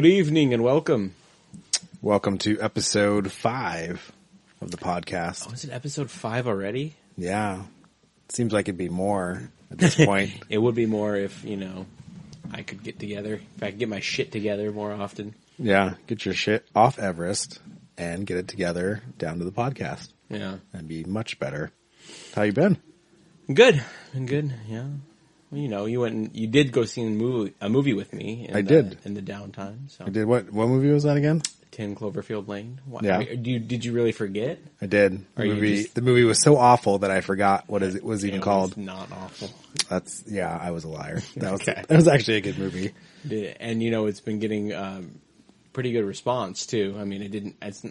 Good evening and welcome. Welcome to episode five of the podcast. Oh, is it episode five already? Yeah. Seems like it'd be more at this point. It would be more if, you know, I could get together, if I could get my shit together more often. yeah. Get your shit off Everest and get it together down to the podcast. Yeah. That'd be much better. How you been? Good. Been good, yeah. Well, you know, you went and you did go see a movie, a movie with me. In I the, did. in the downtime. So I did what? What movie was that again? Ten Cloverfield Lane. What, Yeah. Did you, did you really forget? I did. The movie. just- The movie was so awful that I forgot what is it was even It called. not awful. That's yeah. I was a liar. That was Okay. that was actually a good movie. And you know, it's been getting um, pretty good response too. I mean, it didn't. It's,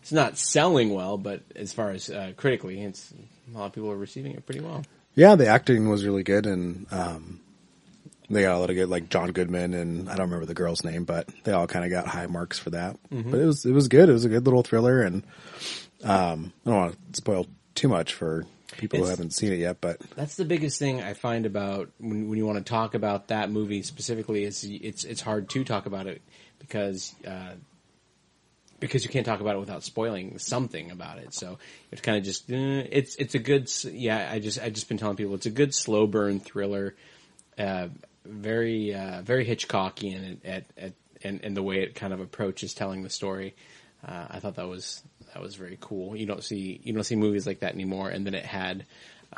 it's not selling well, but as far as uh, critically, it's a lot of people are receiving it pretty well. Yeah, the acting was really good, and um, they got a lot of good, like John Goodman, and I don't remember the girl's name, but they all kind of got high marks for that. But it was it was good. It was a good little thriller, and um, I don't want to spoil too much for people who haven't seen it yet. But That's the biggest thing I find about when, when you want to talk about that movie specifically. Is it's it's hard to talk about it because uh, because you can't talk about it without spoiling something about it. So it's kind of just eh, it's it's a good yeah. I just I just been telling people it's a good slow burn thriller, uh, very uh, very Hitchcockian at, at, at and, and the way it kind of approaches telling the story. Uh, I thought that was that was very cool. You don't see you don't see movies like that anymore. And then it had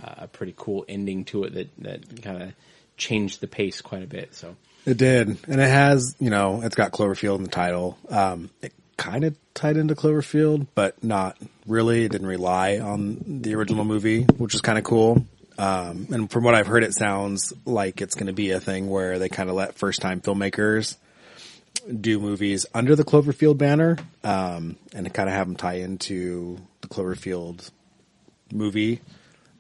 uh, a pretty cool ending to it that that kind of changed the pace quite a bit. So it did, and it has you know it's got Cloverfield in the title. Um, it kind of tied into Cloverfield, but not really. It didn't rely on the original movie, which is kind of cool. Um, and from what I've heard, it sounds like it's going to be a thing where they kind of let first time filmmakers do movies under the Cloverfield banner, um, and kind of have them tie into the Cloverfield movie,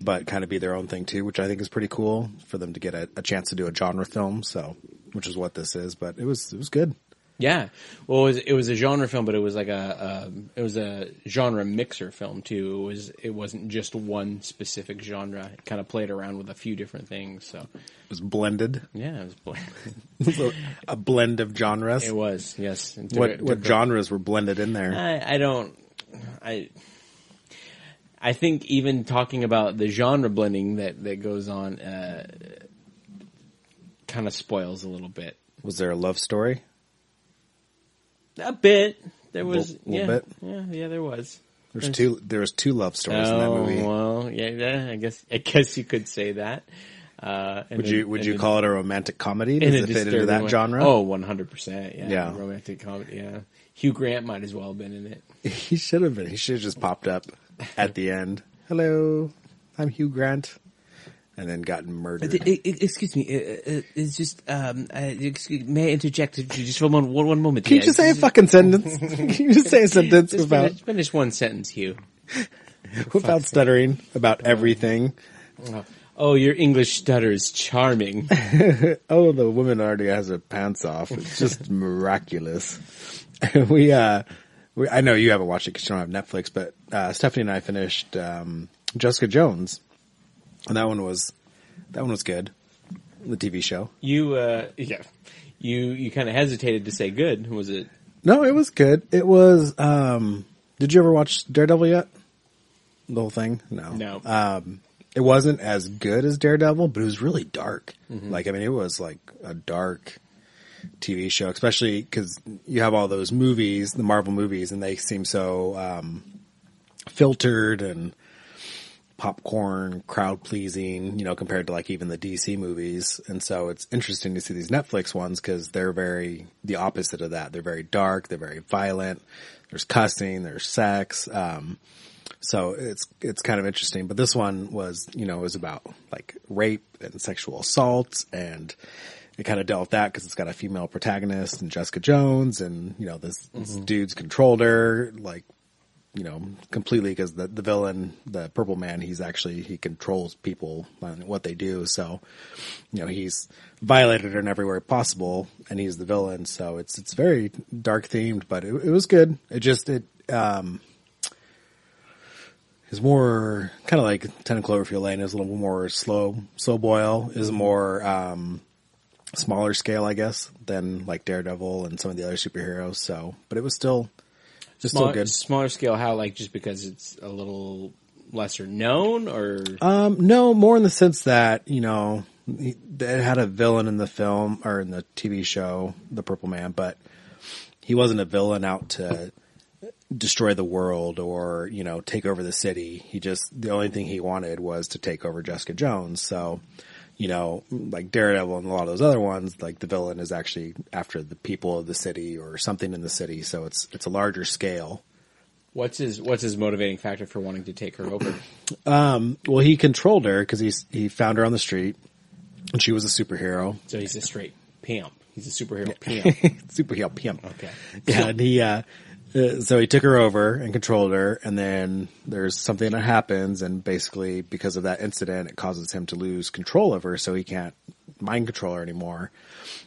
but kind of be their own thing too, which I think is pretty cool for them to get a, a chance to do a genre film. So, which is what this is, but it was, it was good. Yeah, well, it was, it was a genre film, but it was like a um, it was a genre mixer film too. It was it wasn't just one specific genre. It kind of played around with a few different things. So It was blended, yeah, it was. bl- So, a blend of genres. It was yes. It what a- what genres were blended in there? I, I don't. I. I think even talking about the genre blending that that goes on, uh, kind of spoils a little bit. Was there a love story? A bit. There was. Little- yeah, bit? yeah, yeah. There was. There's two. There was two love stories in that Oh movie. well, yeah, yeah. I guess. I guess you could say that. Uh, Would you would you then- call it a romantic comedy? Does it fit into that way. genre? Oh, 100 percent. Yeah, Yeah. romantic comedy. Yeah, Hugh Grant might as well have been in it. He should have been. He should have just popped up at the end. Hello, I'm Hugh Grant, and then gotten murdered. excuse me, it's just, um, excuse, may I interject just for one, one, one moment? Can you just say a fucking sentence? Can you just say a sentence Just without finish, finish one sentence, Hugh. without stuttering about everything? Oh, your English stutter is charming. Oh, the woman already has her pants off. It's just miraculous. we, uh, we, I know you haven't watched it because you don't have Netflix, but uh, Stephanie and I finished um, Jessica Jones, and that one was that one was good. The TV show. You, uh, yeah, you, you kind of hesitated to say good. Was it? No, it was good. It was. um Did you ever watch Daredevil yet? The whole thing? No. No. Um, it wasn't as good as Daredevil, but it was really dark. Like, I mean, it was like a dark TV show, especially because you have all those movies, the Marvel movies, and they seem so um, filtered and popcorn, crowd pleasing, you know, compared to like even the DC movies. And so it's interesting to see these Netflix ones because they're very the opposite of that. They're very dark. They're very violent. There's cussing. There's sex. Um, so it's it's kind of interesting. But this one was, you know, it was about like rape and sexual assault, and it kind of dealt with that because it's got a female protagonist and Jessica Jones, and you know this, this dude's controlled her like you know, completely because the, the villain, the purple man, he's actually, he controls people and what they do. So, you know, he's violated in every way possible and he's the villain. So it's, it's very dark themed, but it, it was good. It just, it, um, is more kind of like Ten Cloverfield Lane is a little more slow, slow boil is more, um, smaller scale, I guess, than like Daredevil and some of the other superheroes. So, but it was still just Smaller, still good. smaller scale. How like just because it's a little lesser known, or Um, no, more in the sense that you know it had a villain in the film or in the TV show, The Purple Man, but he wasn't a villain out to destroy the world or you know take over the city. He just the only thing he wanted was to take over Jessica Jones. So, you know, like Daredevil and a lot of those other ones, like the villain is actually after the people of the city or something in the city. So it's it's a larger scale. what's his what's his motivating factor for wanting to take her over? um, Well, he controlled her because he's he found her on the street, and she was a superhero. So he's a straight pimp. He's a superhero pimp. superhero pimp. Okay. Yeah, and he uh, uh, so he took her over and controlled her, and then there's something that happens, and basically because of that incident, it causes him to lose control of her, so he can't mind control her anymore.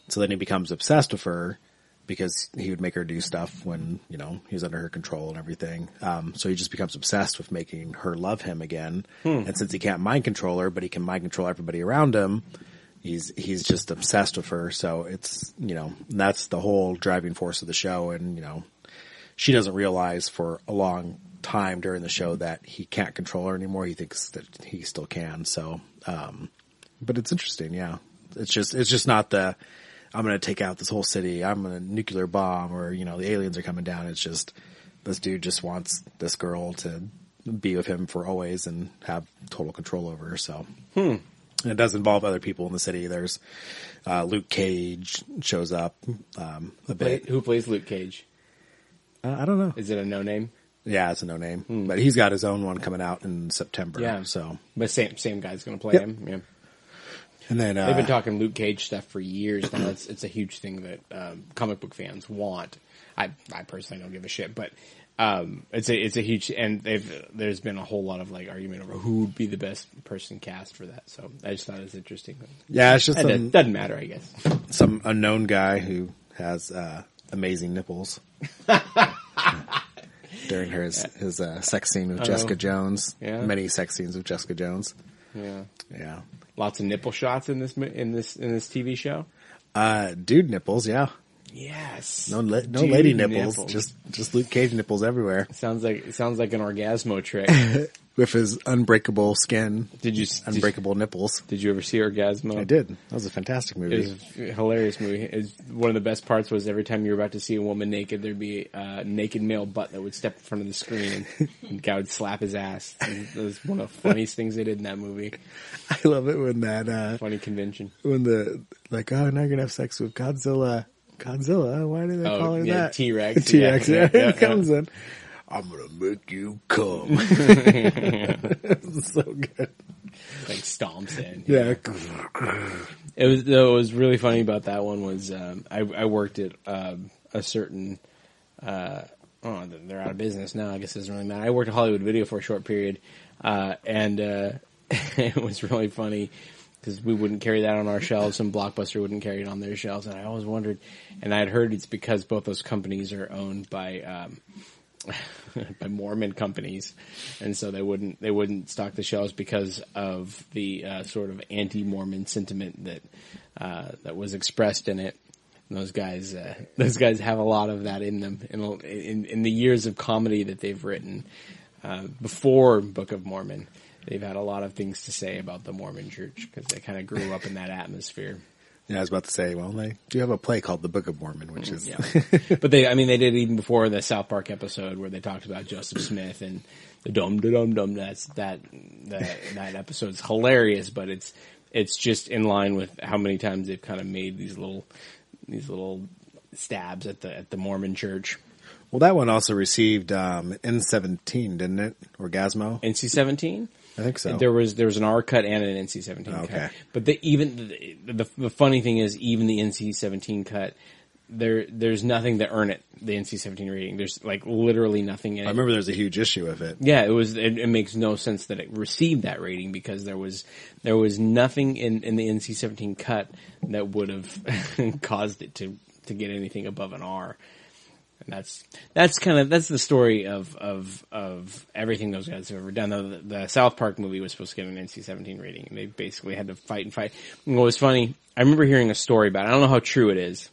So then he becomes obsessed with her because he would make her do stuff when you know he was under her control and everything. Um, so he just becomes obsessed with making her love him again. And since he can't mind control her, but he can mind control everybody around him, he's he's just obsessed with her. So it's you know that's the whole driving force of the show, and you know she doesn't realize for a long time during the show that he can't control her anymore. He thinks that he still can. So, um, but it's interesting. Yeah, it's just it's just not the I'm going to take out this whole city. I'm a nuclear bomb, or you know the aliens are coming down. It's just this dude just wants this girl to be with him for always and have total control over her. So. And it does involve other people in the city. There's uh, Luke Cage shows up um, a bit. who plays Luke Cage? Uh, I don't know. Is it a no name? Yeah, it's a no name, but he's got his own one coming out in September. Yeah. So But same same guy's going to play Yep. him. Yeah. and then uh, They've been talking Luke Cage stuff for years now. It's it's a huge thing that um, comic book fans want. I I personally don't give a shit, but um, it's a it's a huge and they've there's been a whole lot of like argument over who would be the best person cast for that. So I just thought it was interesting. yeah, it's just It some, doesn't matter, I guess. some unknown guy who has uh, amazing nipples. During her his, his uh, sex scene with Jessica Jones, Yeah. many sex scenes with Jessica Jones. Yeah, Yeah, lots of nipple shots in this in this in this TV show. uh, dude nipples. Yeah, Yes, no, no Dude lady nipples, just just Luke Cage nipples everywhere sounds like sounds like an Orgazmo trick. with his unbreakable skin, Did you did, unbreakable nipples. did you ever see Orgazmo? I did. That was a fantastic movie. It was a hilarious movie. Was, one of the best parts was every time you were about to see a woman naked, there'd be a naked male butt that would step in front of the screen, and, and the guy would slap his ass. And it was one of the funniest things they did in that movie. I love it when that uh, Funny convention. when the like oh now you're gonna have sex with Godzilla. Godzilla, why do they Oh, call it yeah, that? T Rex, Yeah, yeah, yeah, yeah, it comes in. I'm gonna make you come. so good. Like stomps in. Yeah. It was though. What was really funny about that one was um, I, I worked at um, a certain. Uh, oh, they're out of business now. I guess it doesn't really matter. I worked at Hollywood Video for a short period, uh, and uh, it was really funny because we wouldn't carry that on our shelves, and Blockbuster wouldn't carry it on their shelves. And I always wondered, and I had heard it's because both those companies are owned by. Um, by Mormon companies, and so they wouldn't they wouldn't stock the shelves because of the uh, sort of anti-Mormon sentiment that uh, that was expressed in it. And those guys, uh, those guys have a lot of that in them. In, in, in the years of comedy that they've written uh, before Book of Mormon, they've had a lot of things to say about the Mormon Church because they kind of grew up in that atmosphere. Yeah, I was about to say, well, they do have a play called The Book of Mormon, which is Yeah. but they, I mean, they did it even before the South Park episode where they talked about Joseph Smith and the dum da dum dum. That's that that that episode's hilarious, but it's it's just in line with how many times they've kind of made these little these little stabs at the at the Mormon Church. well. That one also received um, N17, didn't it? Orgazmo, NC seventeen. I think so. There was there was an R cut and an NC seventeen Okay. cut. But the even the, the the funny thing is even the NC seventeen cut there there's nothing to earn it the NC seventeen rating. There's like literally nothing in it. I remember there's a huge issue with it. Yeah, it was. It, it makes no sense that it received that rating because there was there was nothing in, in the NC seventeen cut that would have caused it to to get anything above an R. That's that's kind of that's the story of of of everything those guys have ever done. The, the South Park movie was supposed to get an NC-17 rating, and they basically had to fight and fight. And what was funny, I remember hearing a story about. It. I don't know how true it is.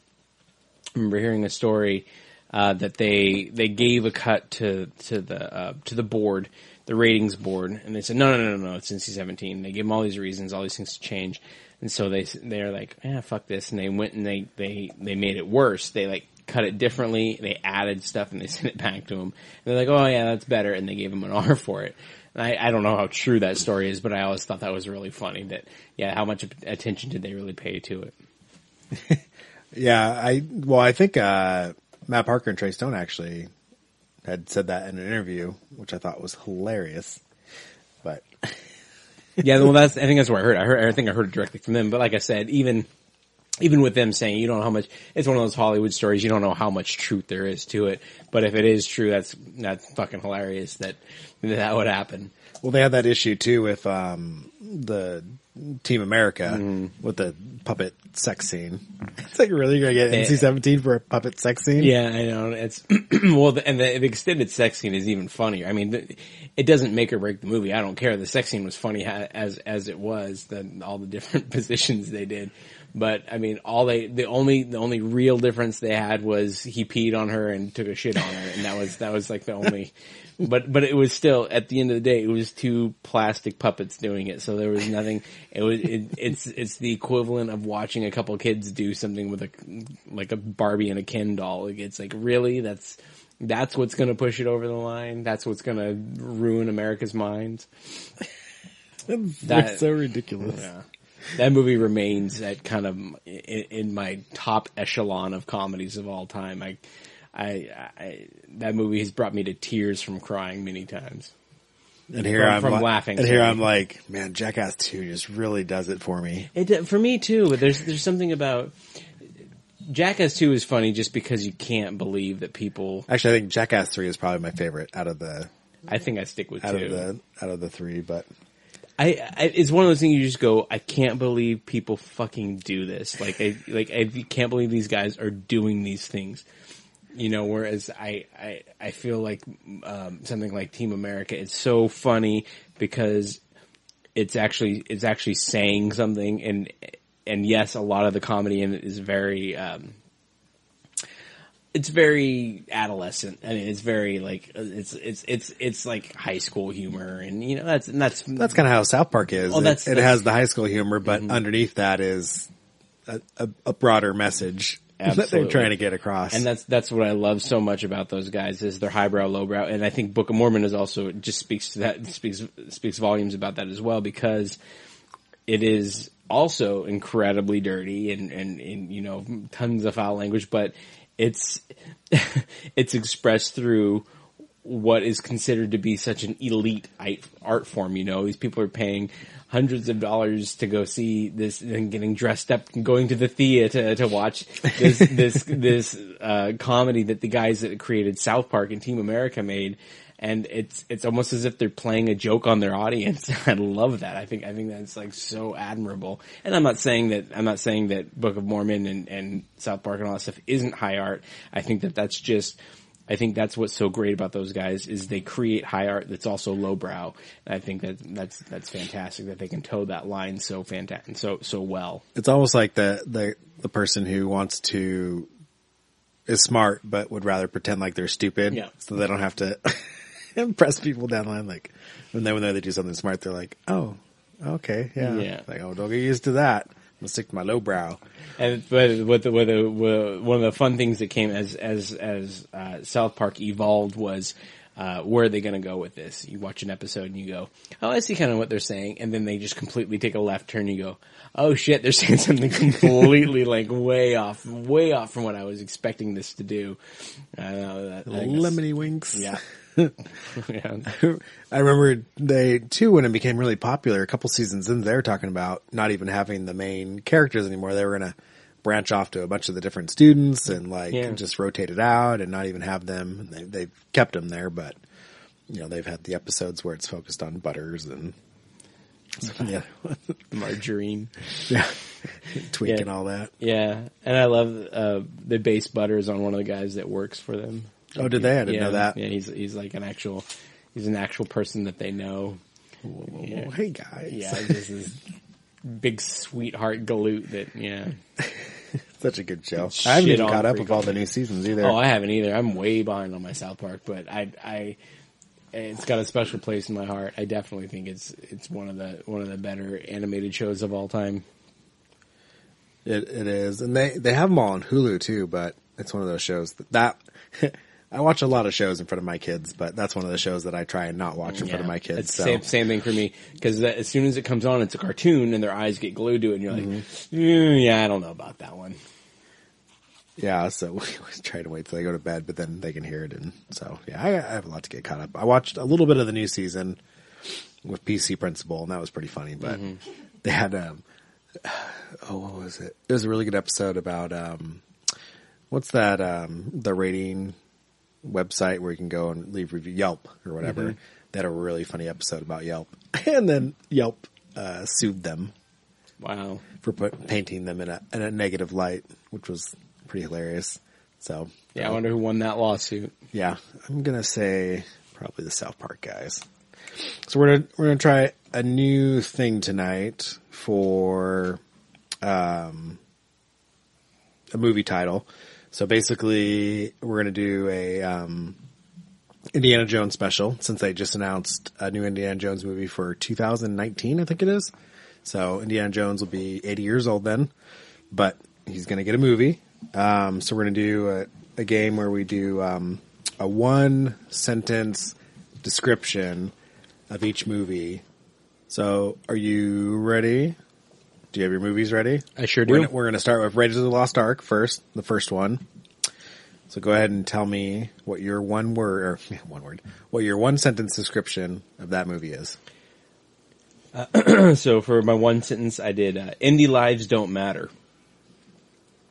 I remember hearing a story uh, that they they gave a cut to to the uh, to the board, the ratings board, and they said no no no no no it's NC-17. They gave them all these reasons, all these things to change, and so they they're like, yeah, fuck this, and they went and they they they made it worse. They like cut it differently. They added stuff and they sent it back to him. And they're like, oh yeah, that's better. And they gave him an R for it. And I, I don't know how true that story is, but I always thought that was really funny that, yeah, how much attention did they really pay to it? yeah. I, well, I think, uh, Matt Parker and Trey Stone actually had said that in an interview, which I thought was hilarious. But yeah, well, that's, I think that's where I heard, I heard, I think I heard it directly from them. But like I said, even, even with them saying you don't know how much it's one of those Hollywood stories, you don't know how much truth there is to it. But if it is true, that's that's fucking hilarious that that would happen. Well, they had that issue too with um, the Team America mm. with the puppet sex scene. It's like really gonna get NC seventeen for a puppet sex scene. Yeah, I know. It's well, the, and the, the, extended sex scene is even funnier. I mean, the, it doesn't make or break the movie. I don't care. The sex scene was funny as as it was. The all the different positions they did. But I mean, all they the only the only real difference they had was he peed on her and took a shit on her, and that was that was like the only. But but it was still at the end of the day, it was two plastic puppets doing it, so there was nothing. It was it, it's it's the equivalent of watching a couple kids do something with a like a Barbie and a Ken doll. It's like really that's that's what's going to push it over the line. That's what's going to ruin America's minds. That's so ridiculous. Yeah that movie remains at kind of in, in, my top echelon of comedies of all time. I, I, I, that movie has brought me to tears from crying many times. And here from, I'm from la- laughing. And here I'm like, man, Jackass Two just really does it for me. It for me too. But there's there's something about Jackass Two is funny just because you can't believe that people. Actually, I think Jackass Three is probably my favorite out of the. I think I stick with out two. of the out of the three, but I, I, it's one of those things you just go, I can't believe people fucking do this. Like, I, like, I can't believe these guys are doing these things. You know, whereas I, I, I feel like, um, something like Team America is so funny because it's actually, it's actually saying something and, and yes, a lot of the comedy in it is very, um, it's very adolescent. I mean, it's very like it's it's it's it's like high school humor, and you know that's that's that's kind of how South Park is. Oh, that's, it, it has the high school humor, but mm-hmm. underneath that is a, a, a broader message Absolutely. that they're trying to get across. And that's that's what I love so much about those guys is their highbrow, lowbrow, and I think Book of Mormon is also just speaks to that speaks speaks volumes about that as well because it is also incredibly dirty and, and, and you know tons of foul language, but it's it's expressed through what is considered to be such an elite art form. You know, these people are paying hundreds of dollars to go see this and getting dressed up and going to the theater to, watch this this this uh, comedy that the guys that created South Park and Team America made and it's it's almost as if they're playing a joke on their audience. I love that. I think I think that's like so admirable. And I'm not saying that I'm not saying that Book of Mormon and, and South Park and all that stuff isn't high art. I think that that's just I think that's what's so great about those guys is they create high art that's also lowbrow. And I think that that's that's fantastic that they can toe that line so fantastic so so well. It's almost like the the the person who wants to is smart but would rather pretend like they're stupid yeah. so they don't have to impress people down the line. Like when they when they do something smart, they're like, "Oh, okay, yeah." yeah. Like, oh, don't get used to that. I'm gonna stick to my low brow. And but what the, what the what, one of the fun things that came as as as uh, South Park evolved was. Uh, where are they going to go with this? You watch an episode and you go, "Oh, I see kind of what they're saying," and then they just completely take a left turn. and You go, "Oh shit, they're saying something completely like way off, way off from what I was expecting this to do." I know that Lemmiwinks. Yeah, yeah. I remember they too when it became really popular. A couple seasons in, they were talking about not even having the main characters anymore. They were going to branch off to a bunch of the different students and like yeah. just rotate it out and not even have them. They, they've kept them there, but you know they've had the episodes where it's focused on Butters and yeah, Marjorine. Yeah, tweaking Yeah. all that. Yeah, and I love uh, the base butters on one of the guys that works for them. Oh, did they? I didn't yeah, know that. Yeah, he's he's like an actual he's an actual person that they know. Yeah. Well, hey guys. Yeah, this is big sweetheart galoot that yeah. Such a good show. I haven't even caught up with all the new seasons either. Oh, I haven't either. I'm way behind on my South Park, but I I it's got a special place in my heart. I definitely think it's it's one of the one of the better animated shows of all time. It it is, and they they have them all on Hulu too. But it's one of those shows that, that I watch a lot of shows in front of my kids, but that's one of the shows that I try and not watch in front of my kids. It's So same same thing for me because as soon as it comes on, it's a cartoon and their eyes get glued to it, and you're like, Mm-hmm. "Mm, yeah, I don't know about that one. yeah, so we always try to wait till they go to bed, but then they can hear it, and so yeah, I, I have a lot to get caught up. I watched a little bit of the new season with PC Principal, and that was pretty funny. But they had um, oh, what was it? It was a really good episode about um, what's that um, the rating website where you can go and leave review Yelp or whatever. They had a really funny episode about Yelp, and then Yelp uh, sued them Wow. for put, painting them in a in a negative light, which was pretty hilarious. So Yeah, I uh, wonder who won that lawsuit. yeah, I'm gonna say probably the South Park guys. So we're gonna we're gonna try a new thing tonight for um, a movie title. So basically, we're gonna do a um, Indiana Jones special since they just announced a new Indiana Jones movie for 2019, I think it is. So Indiana Jones will be 80 years old then, but he's gonna get a movie. Um, so we're gonna do a, a game where we do um, a one sentence description of each movie. So, are you ready? Do you have your movies ready? I sure We're do. we're gonna start with Raiders of the Lost Ark first, the first one. So go ahead and tell me what your one word or one word, what your one sentence description of that movie is. so for my one sentence, I did uh, indie lives don't matter.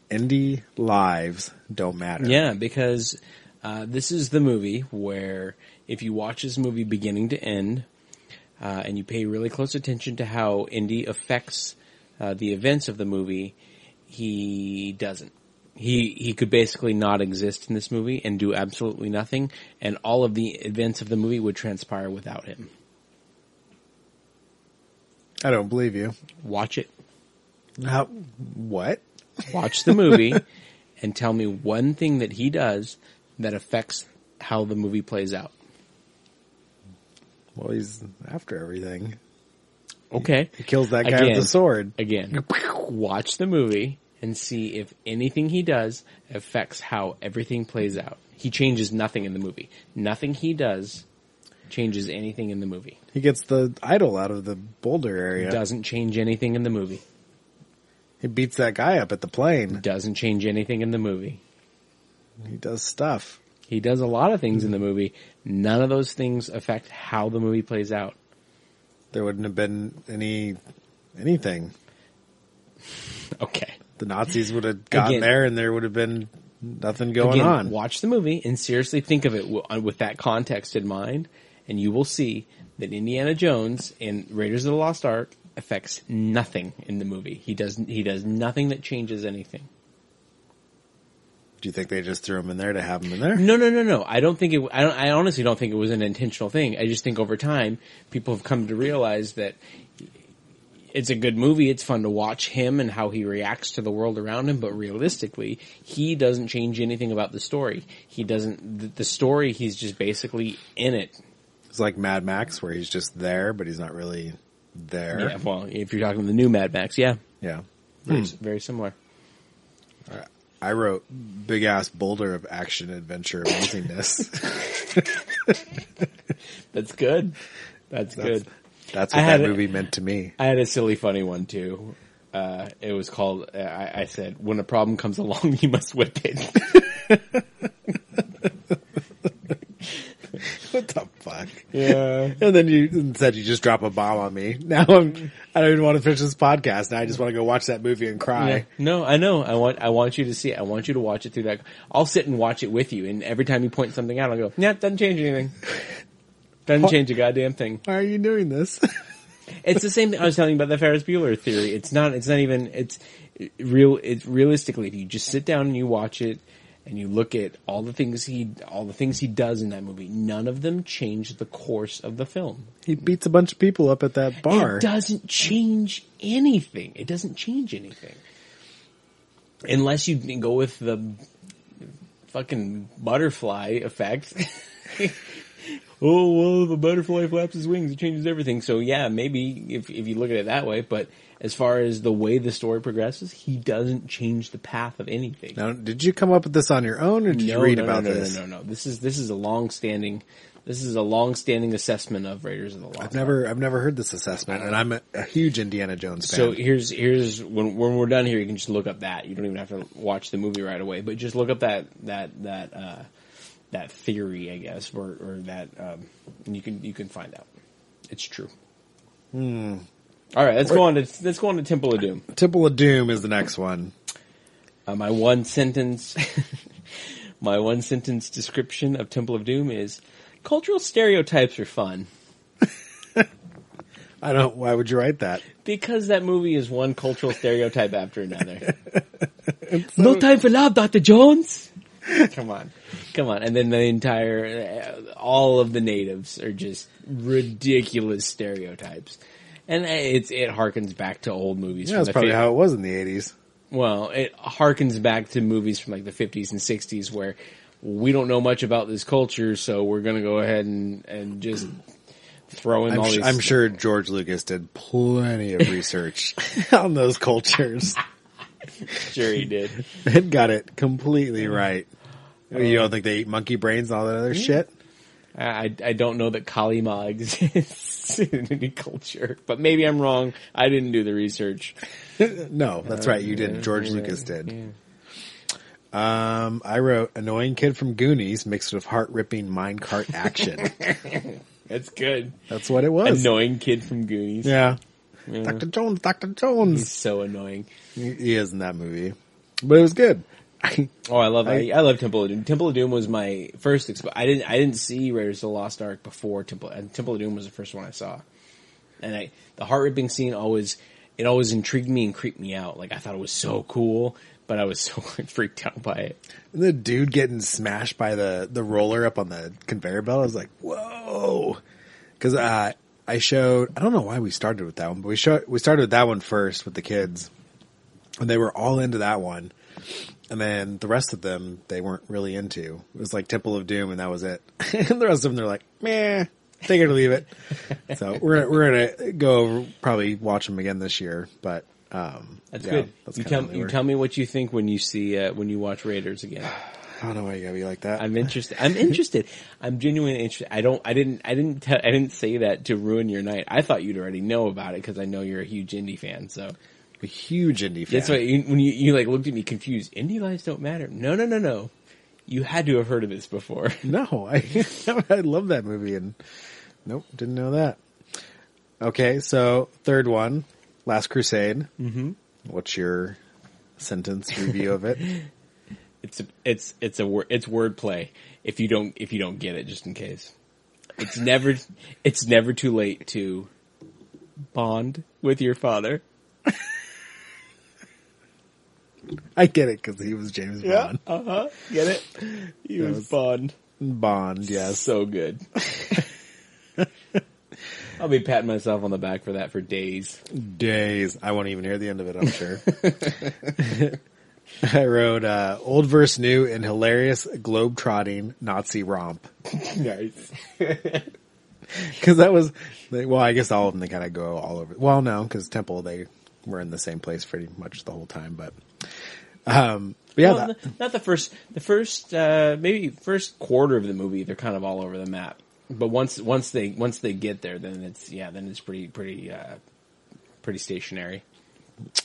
Indie lives don't matter. Yeah, because uh, this is the movie where if you watch this movie beginning to end, uh, and you pay really close attention to how indie affects uh, the events of the movie, he doesn't. He he could basically not exist in this movie and do absolutely nothing, and all of the events of the movie would transpire without him. I don't believe you. Watch it. How? What? Watch the movie and tell me one thing that he does that affects how the movie plays out. Well, he's after everything. Okay. He kills that guy Again. with a sword. Again, watch the movie and see if anything he does affects how everything plays out. He changes nothing in the movie. Nothing he does changes anything in the movie. He gets the idol out of the boulder area. Doesn't change anything in the movie. He beats that guy up at the plane. Doesn't change anything in the movie. He does stuff. He does a lot of things in the movie. None of those things affect how the movie plays out. There wouldn't have been any anything. Okay. The Nazis would have gotten Again- there, and there would have been nothing going Again, on. watch the movie and seriously think of it w- uh, with that context in mind, and you will see that Indiana Jones in Raiders of the Lost Ark affects nothing in the movie. He does he does nothing that changes anything. Do you think they just threw him in there to have him in there? No, no, no, no. I don't think it. I don't. I honestly don't think it was an intentional thing. I just think over time, people have come to realize that it's a good movie. It's fun to watch him and how he reacts to the world around him. But realistically, he doesn't change anything about the story. He doesn't. The, the story. He's just basically in it. It's like Mad Max, where he's just there, but he's not really there. Yeah. Well, if you're talking the new Mad Max, yeah, Yeah. very, hmm. very similar. I wrote big ass boulder of action adventure amazingness. That's good. That's, good. That's what had that a- movie meant to me. I had a silly, funny one too. Uh, it was called. uh, I, I said, "When a problem comes along, you must whip it." What the fuck? yeah. And then you said you just drop a bomb on me. Now I'm, I don't even want to finish this podcast. Now I just want to go watch that movie and cry. Yeah. No, I know. I want. I want you to see it. I want you to watch it through that. I'll sit and watch it with you, and every time you point something out, I'll go, "Yeah, doesn't change anything. Doesn't What? change a goddamn thing." Why are you doing this? It's the same thing I was telling you about the Ferris Bueller theory. It's not. It's not even. It's real. It's realistically, if you just sit down and you watch it, and you look at all the things he, all the things he does in that movie, none of them change the course of the film. He beats a bunch of people up at that bar. It doesn't change anything. It doesn't change anything. Unless you go with the fucking butterfly effect. oh, well, if a butterfly flaps his wings, it changes everything. So yeah, maybe if, if you look at it that way, but as far as the way the story progresses, he doesn't change the path of anything. Now, did you come up with this on your own, or did you read no, about no, no, this? No, no, no. This is, this is a long-standing, this is a long-standing assessment of Raiders of the Lost I've never, I've never heard this assessment, and I'm a, a huge Indiana Jones fan. So here's here's when when we're done here, you can just look up that. You don't even have to watch the movie right away, but just look up that that that uh, that theory, I guess, or or that um, and you can you can find out. It's true. Hmm. All right, let's go on to let's go on to Temple of Doom. Temple of Doom is the next one. Uh, my one sentence, my one sentence description of Temple of Doom is: cultural stereotypes are fun. I don't. Why would you write that? Because that movie is one cultural stereotype after another. no time for love, Dr. Jones! Come on. Come on. And then the entire, uh, all of the natives are just ridiculous stereotypes. And it's, it harkens back to old movies. Yeah, from that's probably how it was in the '80s. well, it harkens back to movies from like the 50s and 60s where we don't know much about this culture, so we're gonna go ahead and, and just throw in I'm, all sh- these. I'm sure George Lucas did plenty of research on those cultures sure he did. and got it completely right. You don't think they eat monkey brains and all that other shit? I, I don't know that Kali Ma exists in any culture, but maybe I'm wrong. I didn't do the research. No, that's right. You did. George Lucas did. Um, I wrote annoying kid from Goonies mixed with heart ripping minecart action. That's good. That's what it was. Annoying kid from Goonies. Yeah. Dr. Jones, Dr. Jones. He's Jones. so annoying. He he is in that movie. But it was good. Oh, I love I- I, I love Temple of Doom. Temple of Doom was my first. Expo- I didn't I didn't see Raiders of the Lost Ark before Temple. And Temple of Doom was the first one I saw. And I the heart ripping scene always it always intrigued me and creeped me out. Like I thought it was so cool, but I was so freaked out by it. the dude getting smashed by the, the roller up on the conveyor belt, I was like, whoa. Cause, uh, I showed, I don't know why we started with that one, but we showed, we started with that one first with the kids and they were all into that one. And then the rest of them, they weren't really into. It was like Temple of Doom and that was it. and the rest of them, they're like, meh, take it or leave it. so we're, we're gonna go over, probably watch them again this year, but, um, That's yeah, good. that's you tell you tell me what you think when you see uh, when you watch Raiders again. I don't know why you gotta be like that. I'm interested. I'm interested. I'm genuinely interested. I don't. I didn't. I didn't. Te- I didn't say that to ruin your night. I thought you'd already know about it because I know you're a huge indie fan. So a huge indie fan. that's why you, when you, you like looked at me confused. Indie lives don't matter. No, no, no, no. You had to have heard of this before. No, I I love that movie and nope, didn't know that. Okay, so third one, Last Crusade. Mm-hmm. What's your sentence review of it? It's a, it's it's a word it's wordplay. If you don't if you don't get it, just in case. It's never it's never too late to bond with your father. I get it because he was James Bond. Uh huh. Get it? You was- bond. Bond, yeah. So good. I'll be patting myself on the back for that for days. Days. I won't even hear the end of it. I'm sure. I wrote uh, old verse new and hilarious globe-trotting Nazi romp Nice. because that was well. I guess all of them they kind of go all over. Well, no, because Temple they were in the same place pretty much the whole time. But um, but yeah, Well, that, not the first. The first, uh, maybe first quarter of the movie, they're kind of all over the map. But once once they once they get there, then it's yeah, then it's pretty pretty uh, pretty stationary.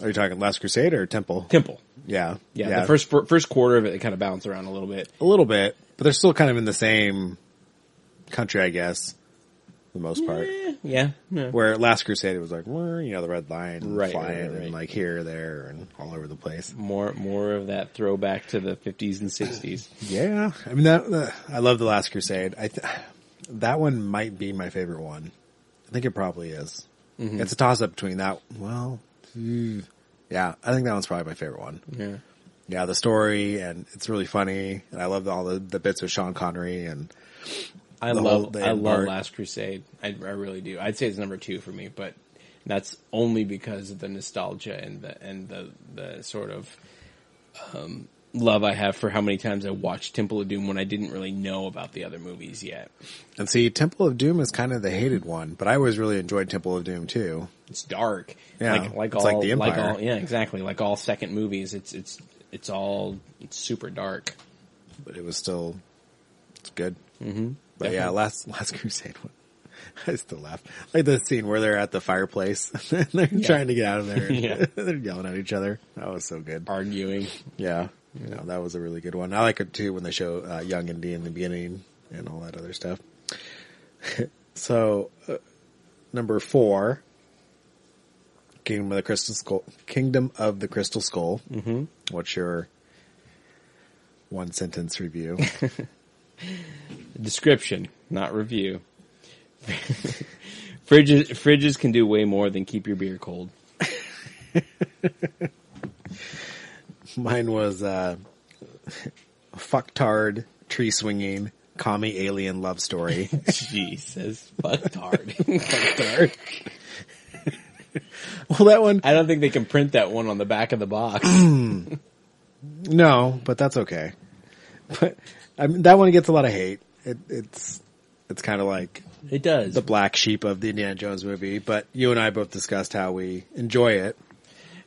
are you talking Last Crusade or Temple? Temple. Yeah, Yeah, the first first quarter of it, they kind of bounce around a little bit. a little bit, but they're still kind of in the same country, I guess, for the most part. Yeah, yeah. Where Last Crusade it was like, you know, the red line Right, flying right, right. and like here, there, and all over the place. more more of that throwback to the fifties and sixties. Yeah, I mean that. Uh, I love the Last Crusade. I th- that one might be my favorite one. I think it probably is. It's a toss up between that. Well, mm, yeah, I think that one's probably my favorite one. Yeah. Yeah, the story and it's really funny, and I love all the, the bits with Sean Connery and I love I love part. Last Crusade. I, I really do. I'd say it's number two for me, but that's only because of the nostalgia and the and the the sort of um, love I have for how many times I watched Temple of Doom when I didn't really know about the other movies yet. and see Temple of Doom is kind of the hated one, but I always really enjoyed Temple of Doom too. It's dark, Yeah, like like it's all like the Empire. all yeah, exactly. Like all second movies, it's it's it's all it's super dark. but it was still it's good. Mm-hmm. But yeah, last Last Crusade one. I still laugh. Like the scene where they're at the fireplace and they're trying to get out of there. Yeah. they're yelling at each other. That was so good. Arguing, Yeah. You know, that was a really good one. I like it too when they show uh, young Indy in the beginning and all that other stuff. so, uh, number four, Kingdom of the Crystal Skull. Kingdom of the Crystal Skull. Mm-hmm. What's your one sentence review? Description, not review. fridges fridges can do way more than keep your beer cold. Mine was uh, fucktard tree swinging commie alien love story. Jesus, fucked hard. well, that one I don't think they can print that one on the back of the box. No, but that's okay. But I mean, that one gets a lot of hate. It, it's it's kind of like It does. the black sheep of the Indiana Jones movie. But you and I both discussed how we enjoy it.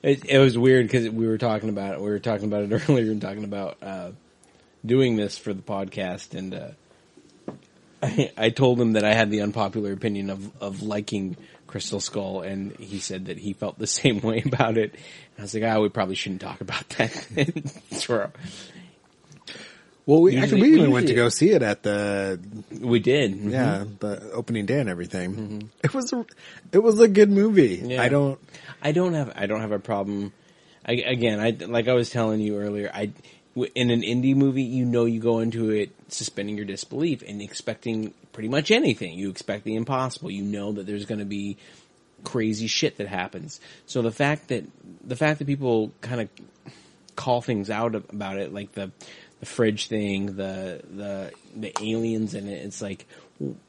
It, it was weird because we were talking about it. We were talking about it earlier and talking about uh, doing this for the podcast, and uh, I, I told him that I had the unpopular opinion of of liking Crystal Skull, and he said that he felt the same way about it. And I was like, ah, we probably shouldn't talk about that. Well, we Usually- actually we even went to go see it at the we did, Mhm. yeah the opening day and everything. It was a, it was a good movie. Yeah. I don't. I don't have I don't have a problem. I, again, I like I was telling you earlier. I in an indie movie, you know, you go into it suspending your disbelief and expecting pretty much anything. You expect the impossible. You know that there's going to be crazy shit that happens. So the fact that the fact that people kind of call things out about it, like the the fridge thing, the the the aliens in it. It's like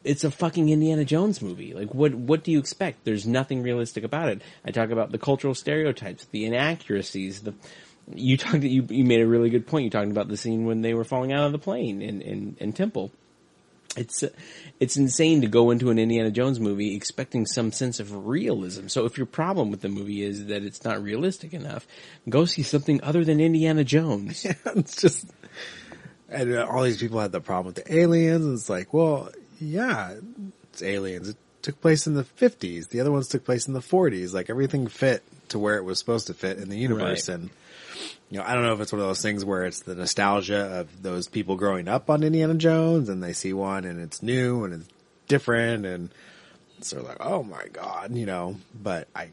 it's a fucking Indiana Jones movie. Like what what do you expect? There's nothing realistic about it. I talk about the cultural stereotypes, the inaccuracies, the you talked you you made a really good point. You talked about the scene when they were falling out of the plane in in, in Temple. It's it's insane to go into an Indiana Jones movie expecting some sense of realism. So if your problem with the movie is that it's not realistic enough, go see something other than Indiana Jones. it's just and uh, all these people had the problem with the aliens and it's like well yeah it's aliens it took place in the 50s the other ones took place in the 40s like everything fit to where it was supposed to fit in the universe Right. and you know i don't know if it's one of those things where it's the nostalgia of those people growing up on indiana jones and they see one and it's new and it's different and so they're like oh my god you know but i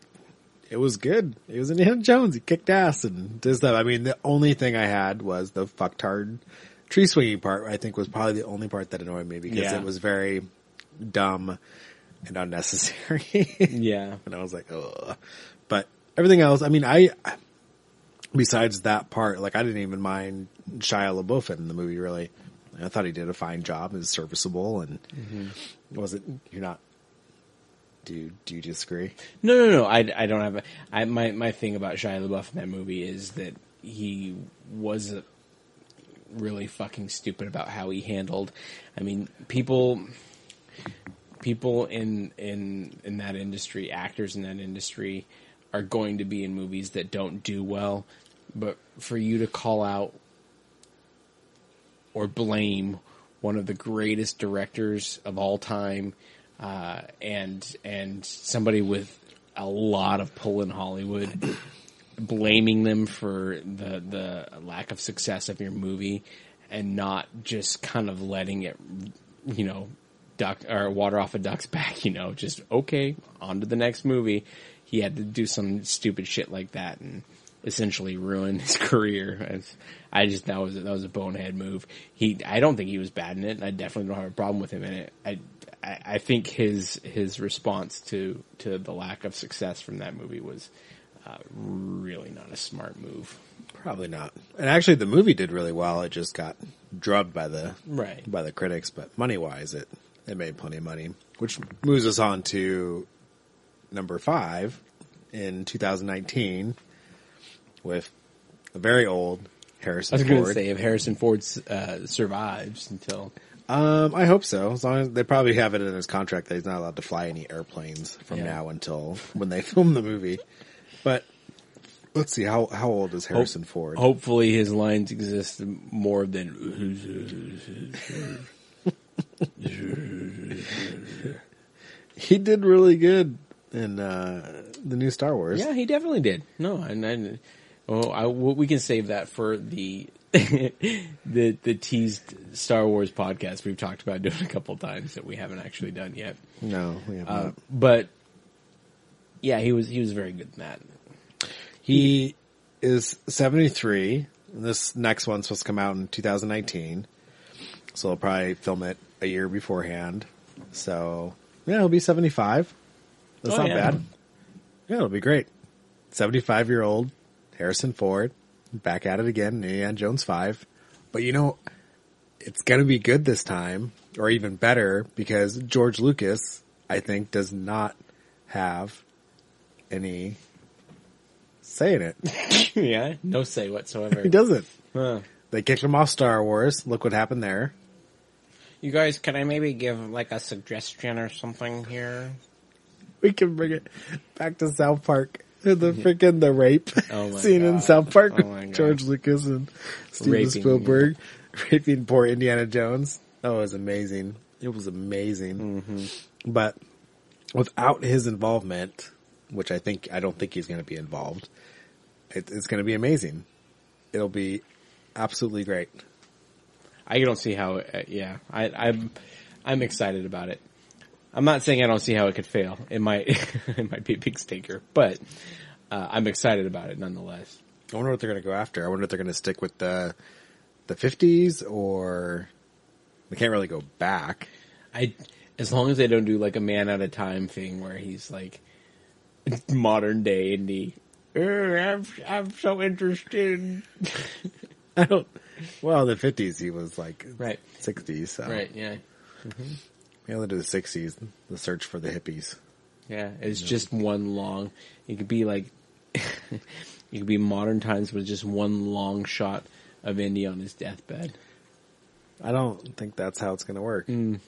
it was good. It was Indiana Jones. He kicked ass and did stuff. I mean, the only thing I had was the fucktard tree swinging part. I think was probably the only part that annoyed me because Yeah. it was very dumb and unnecessary. yeah. and I was like, ugh. But everything else, I mean, I besides that part, like I didn't even mind Shia LaBeouf in the movie. Really, I thought he did a fine job. It was serviceable and was it? You're not. Do you, do you disagree? No, no, no. I, I don't have a. I, my my thing about Shia LaBeouf in that movie is that he was really fucking stupid about how he handled. I mean, people, people in in in that industry, actors in that industry, are going to be in movies that don't do well. But for you to call out or blame one of the greatest directors of all time, uh, and and somebody with a lot of pull in Hollywood, blaming them for the the lack of success of your movie, and not just kind of letting it, you know, duck or water off a duck's back. You know, just okay, on to the next movie. He had to do some stupid shit like that, and essentially ruin his career. I just that was that was a bonehead move. He I don't think he was bad in it, and I definitely don't have a problem with him in it. I I, I think his his response to to the lack of success from that movie was uh, really not a smart move. Probably not. And actually, the movie did really well. It just got drubbed by the Right. by the critics, but money wise, it it made plenty of money, which moves us on to number five in 2019 with a very old Harrison I was going to Ford. say if Harrison Ford uh, survives until Um, I hope so. As long as they probably have it in his contract that he's not allowed to fly any airplanes from Yeah. now until when they film the movie. But let's see how how old is Harrison Ford? hopefully his lines exist more than He did really good in uh, the new Star Wars. Yeah, he definitely did. No, and I, oh, I, we can save that for the the the teased Star Wars podcast we've talked about doing a couple times that we haven't actually done yet. No, we have Uh, not. but yeah, he was he was very good in that. He is 73. This next one's supposed to come out in 2019. So they'll probably film it a year beforehand. So, yeah, he'll be 75. That's Oh, not yeah. bad. Yeah, it'll be great. 75 year old Harrison Ford back at it again, Indiana Jones 5. But you know, it's going to be good this time, or even better, because George Lucas, I think, does not have any say in it. yeah, no say whatsoever. He doesn't. Huh. They kicked him off Star Wars. Look what happened there. You guys, can I maybe give like a suggestion or something here? We can bring it back to South Park. The freaking the rape Oh scene in South Park Oh with George Lucas and Steven Raping. Spielberg raping poor Indiana Jones. That was amazing. It was amazing. Mm-hmm. But without his involvement, which I think I don't think he's going to be involved, it, it's going to be amazing. It'll be absolutely great. I don't see how. Uh, yeah, I, I'm I'm excited about it. I'm not saying I don't see how it could fail. It might it might be a big stinker, but uh, I'm excited about it nonetheless. I wonder what they're going to go after. I wonder if they're going to stick with the the fifties or they can't really go back. I as long as they don't do like a man at a time thing where he's like modern day Indy. "Uh, I'm I'm so interested. I don't. Well, the fifties he was like Right, sixties. So right, yeah, we only do the sixties. The search for the hippies. yeah. It's just one long. It could be like it could be modern times with just one long shot of Indy on his deathbed. I don't think that's how it's going to work. Mm.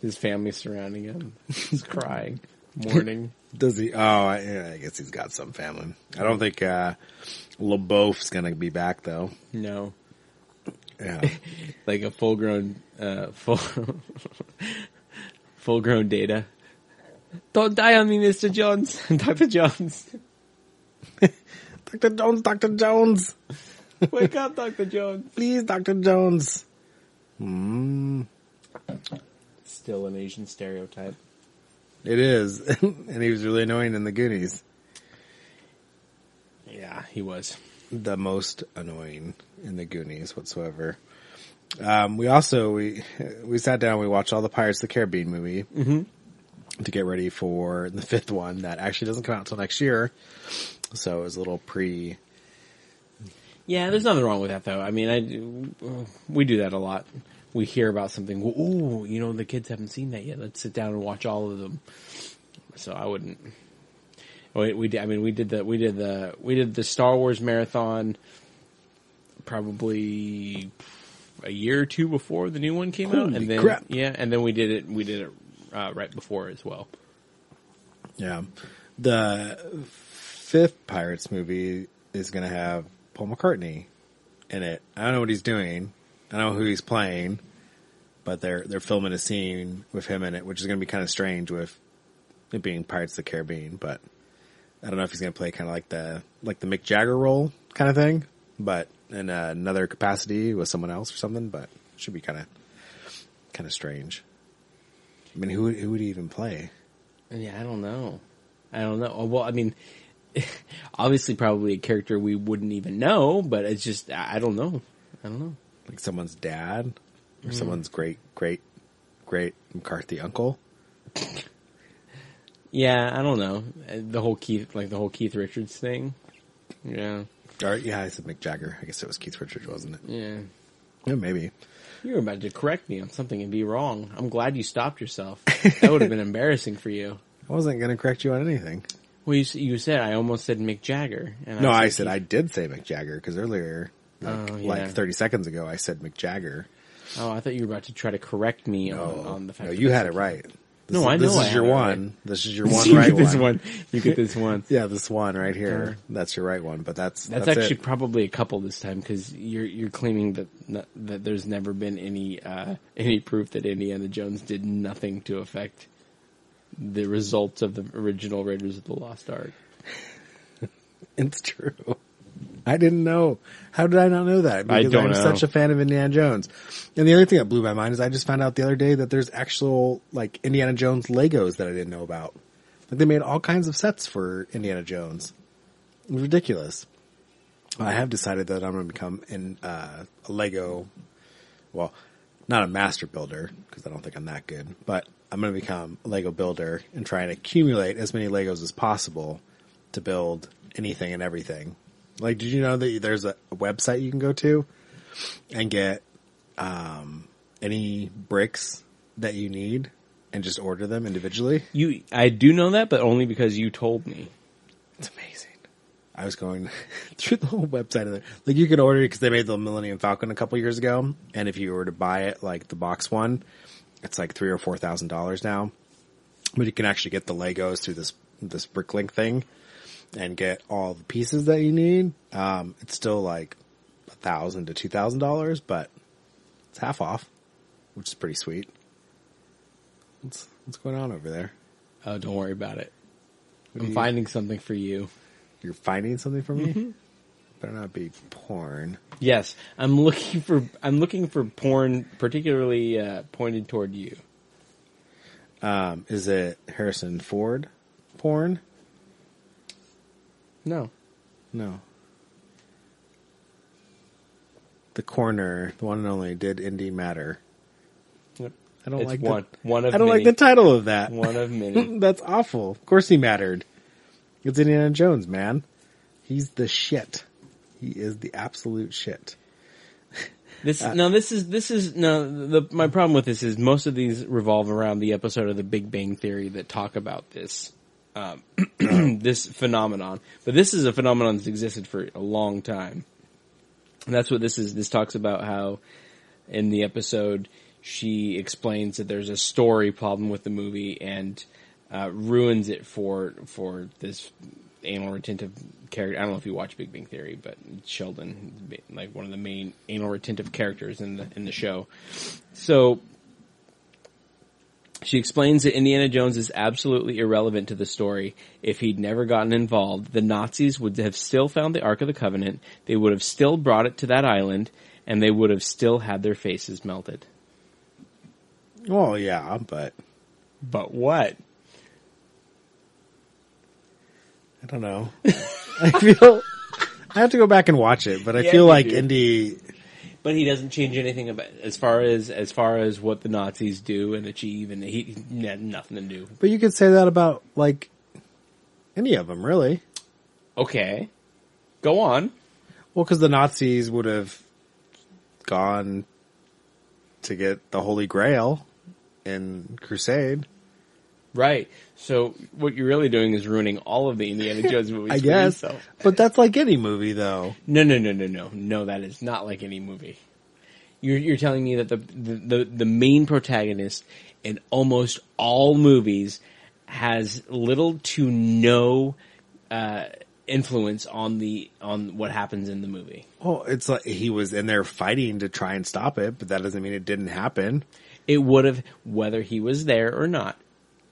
His family surrounding him, he's crying, mourning. Does he? Oh, I, yeah, I guess he's got some family. I don't think uh, LaBeouf's going to be back though. No, Yeah, like a full grown, uh, full, full grown data. Don't die on me, Mister Jones, Doctor Jones. Doctor Jones, Doctor Jones, Wake up, Doctor Jones. please, Doctor Jones. Hmm. Still an Asian stereotype. It is, and he was really annoying in the Goonies. Yeah, he was. the most annoying in the Goonies whatsoever. Um, we also we we sat down. We watched all the Pirates of the Caribbean movie to get ready for the fifth one that actually doesn't come out until next year. So it was a little pre. Yeah, there's nothing wrong with that though. I mean, I we do that a lot. We hear about something. well, Ooh, you know, the kids haven't seen that yet. Let's sit down and watch all of them. So I wouldn't. We, we did, I mean, we did the we did the we did the Star Wars marathon. Probably a year or two before the new one came out, and then crap. yeah, and then we did it. We did it uh, right before as well. Yeah, the fifth Pirates movie is going to have Paul McCartney in it. I don't know what he's doing. I don't know who he's playing, but they're they're filming a scene with him in it, which is going to be kind of strange with it being Pirates of the Caribbean. But I don't know if he's going to play kind of like the like the Mick Jagger role kind of thing, but in uh, another capacity with someone else or something. But it should be kind of kind of strange. I mean, who who would he even play? Yeah, I don't know. I don't know. Well, I mean, obviously probably a character we wouldn't even know, but it's just I don't know. I don't know. Like someone's dad Or someone's great great great McCartney uncle. Yeah, I don't know. The whole Keith like the whole Keith Richards thing. Yeah. Or yeah, I said Mick Jagger. I guess it was Keith Richards, wasn't it? Yeah. Yeah, maybe. You were about to correct me on something and be wrong. I'm glad you stopped yourself. That would have been embarrassing for you. I wasn't going to correct you on anything. Well, you, you said I almost said Mick Jagger. And No, I said I did say Mick Jagger because earlier, oh, like, Oh, like 30 seconds ago, I said Mick Jagger. Oh, I thought you were about to try to correct me on, on the fact. no, that you I had it right. This No, is, I This know I is your one. This is your one you right get this one. one. You get this one. Yeah, this one right here. Sure. That's your right one. But that's That's, that's, actually it. probably a couple this time because you're you're claiming that that there's never been any uh, any proof that Indiana Jones did nothing to affect the results of the original Raiders of the Lost Ark. It's true. I didn't know. How did I not know that? I Because don't I'm know. such a fan of Indiana Jones. And the other thing that blew my mind is I just found out the other day that there's actual like Indiana Jones Legos that I didn't know about. Like they made all kinds of sets for Indiana Jones. Ridiculous. I have decided that I'm going to become an, uh, a Lego, well, not a master builder because I don't think I'm that good, but I'm going to become a Lego builder and try and accumulate as many Legos as possible to build anything and everything. Like, did you know that there's a, website you can go to and get um, any bricks that you need and just order them individually? You, I do know that, but only because you told me. It's amazing. I was going through the whole website of it. Like you can order it because they made the Millennium Falcon a couple years ago, and if you were to buy it, like the box one, it's like three or four thousand dollars now. But you can actually get the Legos through this this Bricklink thing, and get all the pieces that you need. Um, it's still like a thousand to two thousand dollars, but it's half off, which is pretty sweet. What's what's going on over there? Oh, don't worry about it. What I'm you- finding something for you. You're finding something for me? Mm-hmm. Better not be porn. Yes, I'm looking for I'm looking for porn, particularly uh, pointed toward you. Um, is it Harrison Ford porn? No, No. The corner, the one and only, did Indy matter? Yep. I don't it's like one the, one of I don't many. like the title of that. one of many. That's awful. Of course he mattered. It's Indiana Jones, man. He's the shit. He is the absolute shit. This Uh, no, this is this is no. The my problem with this is most of these revolve around the episode of The Big Bang Theory that talk about this um, this phenomenon. But this is a phenomenon that's existed for a long time, and that's what this is. This talks about how in the episode she explains that there's a story problem with the movie and uh, ruins it for for this anal retentive character. I don't know if you watch Big Bang Theory, but Sheldon, like one of the main anal retentive characters in the in the show. So she explains that Indiana Jones is absolutely irrelevant to the story. If he'd never gotten involved, the Nazis would have still found the Ark of the Covenant. They would have still brought it to that island, and they would have still had their faces melted. Well, yeah, but But what? I don't know. I feel I have to go back and watch it, but I Yeah, feel like do. Indy But he doesn't change anything about as far as as far as what the Nazis do and achieve, and he, he had nothing to do. But you could say that about like any of them, really. Okay, go on. Well, because the Nazis would have gone to get the Holy Grail in Crusade. Right. So what you're really doing is ruining all of the Indiana Jones movies. I guess, yourself. but that's like any movie, though. No, no, no, no, no, no. That is not like any movie. You're you're telling me that the the the, the main protagonist in almost all movies has little to no uh, influence on the on what happens in the movie. Well, it's like he was in there fighting to try and stop it, but that doesn't mean it didn't happen. It would have, whether he was there or not,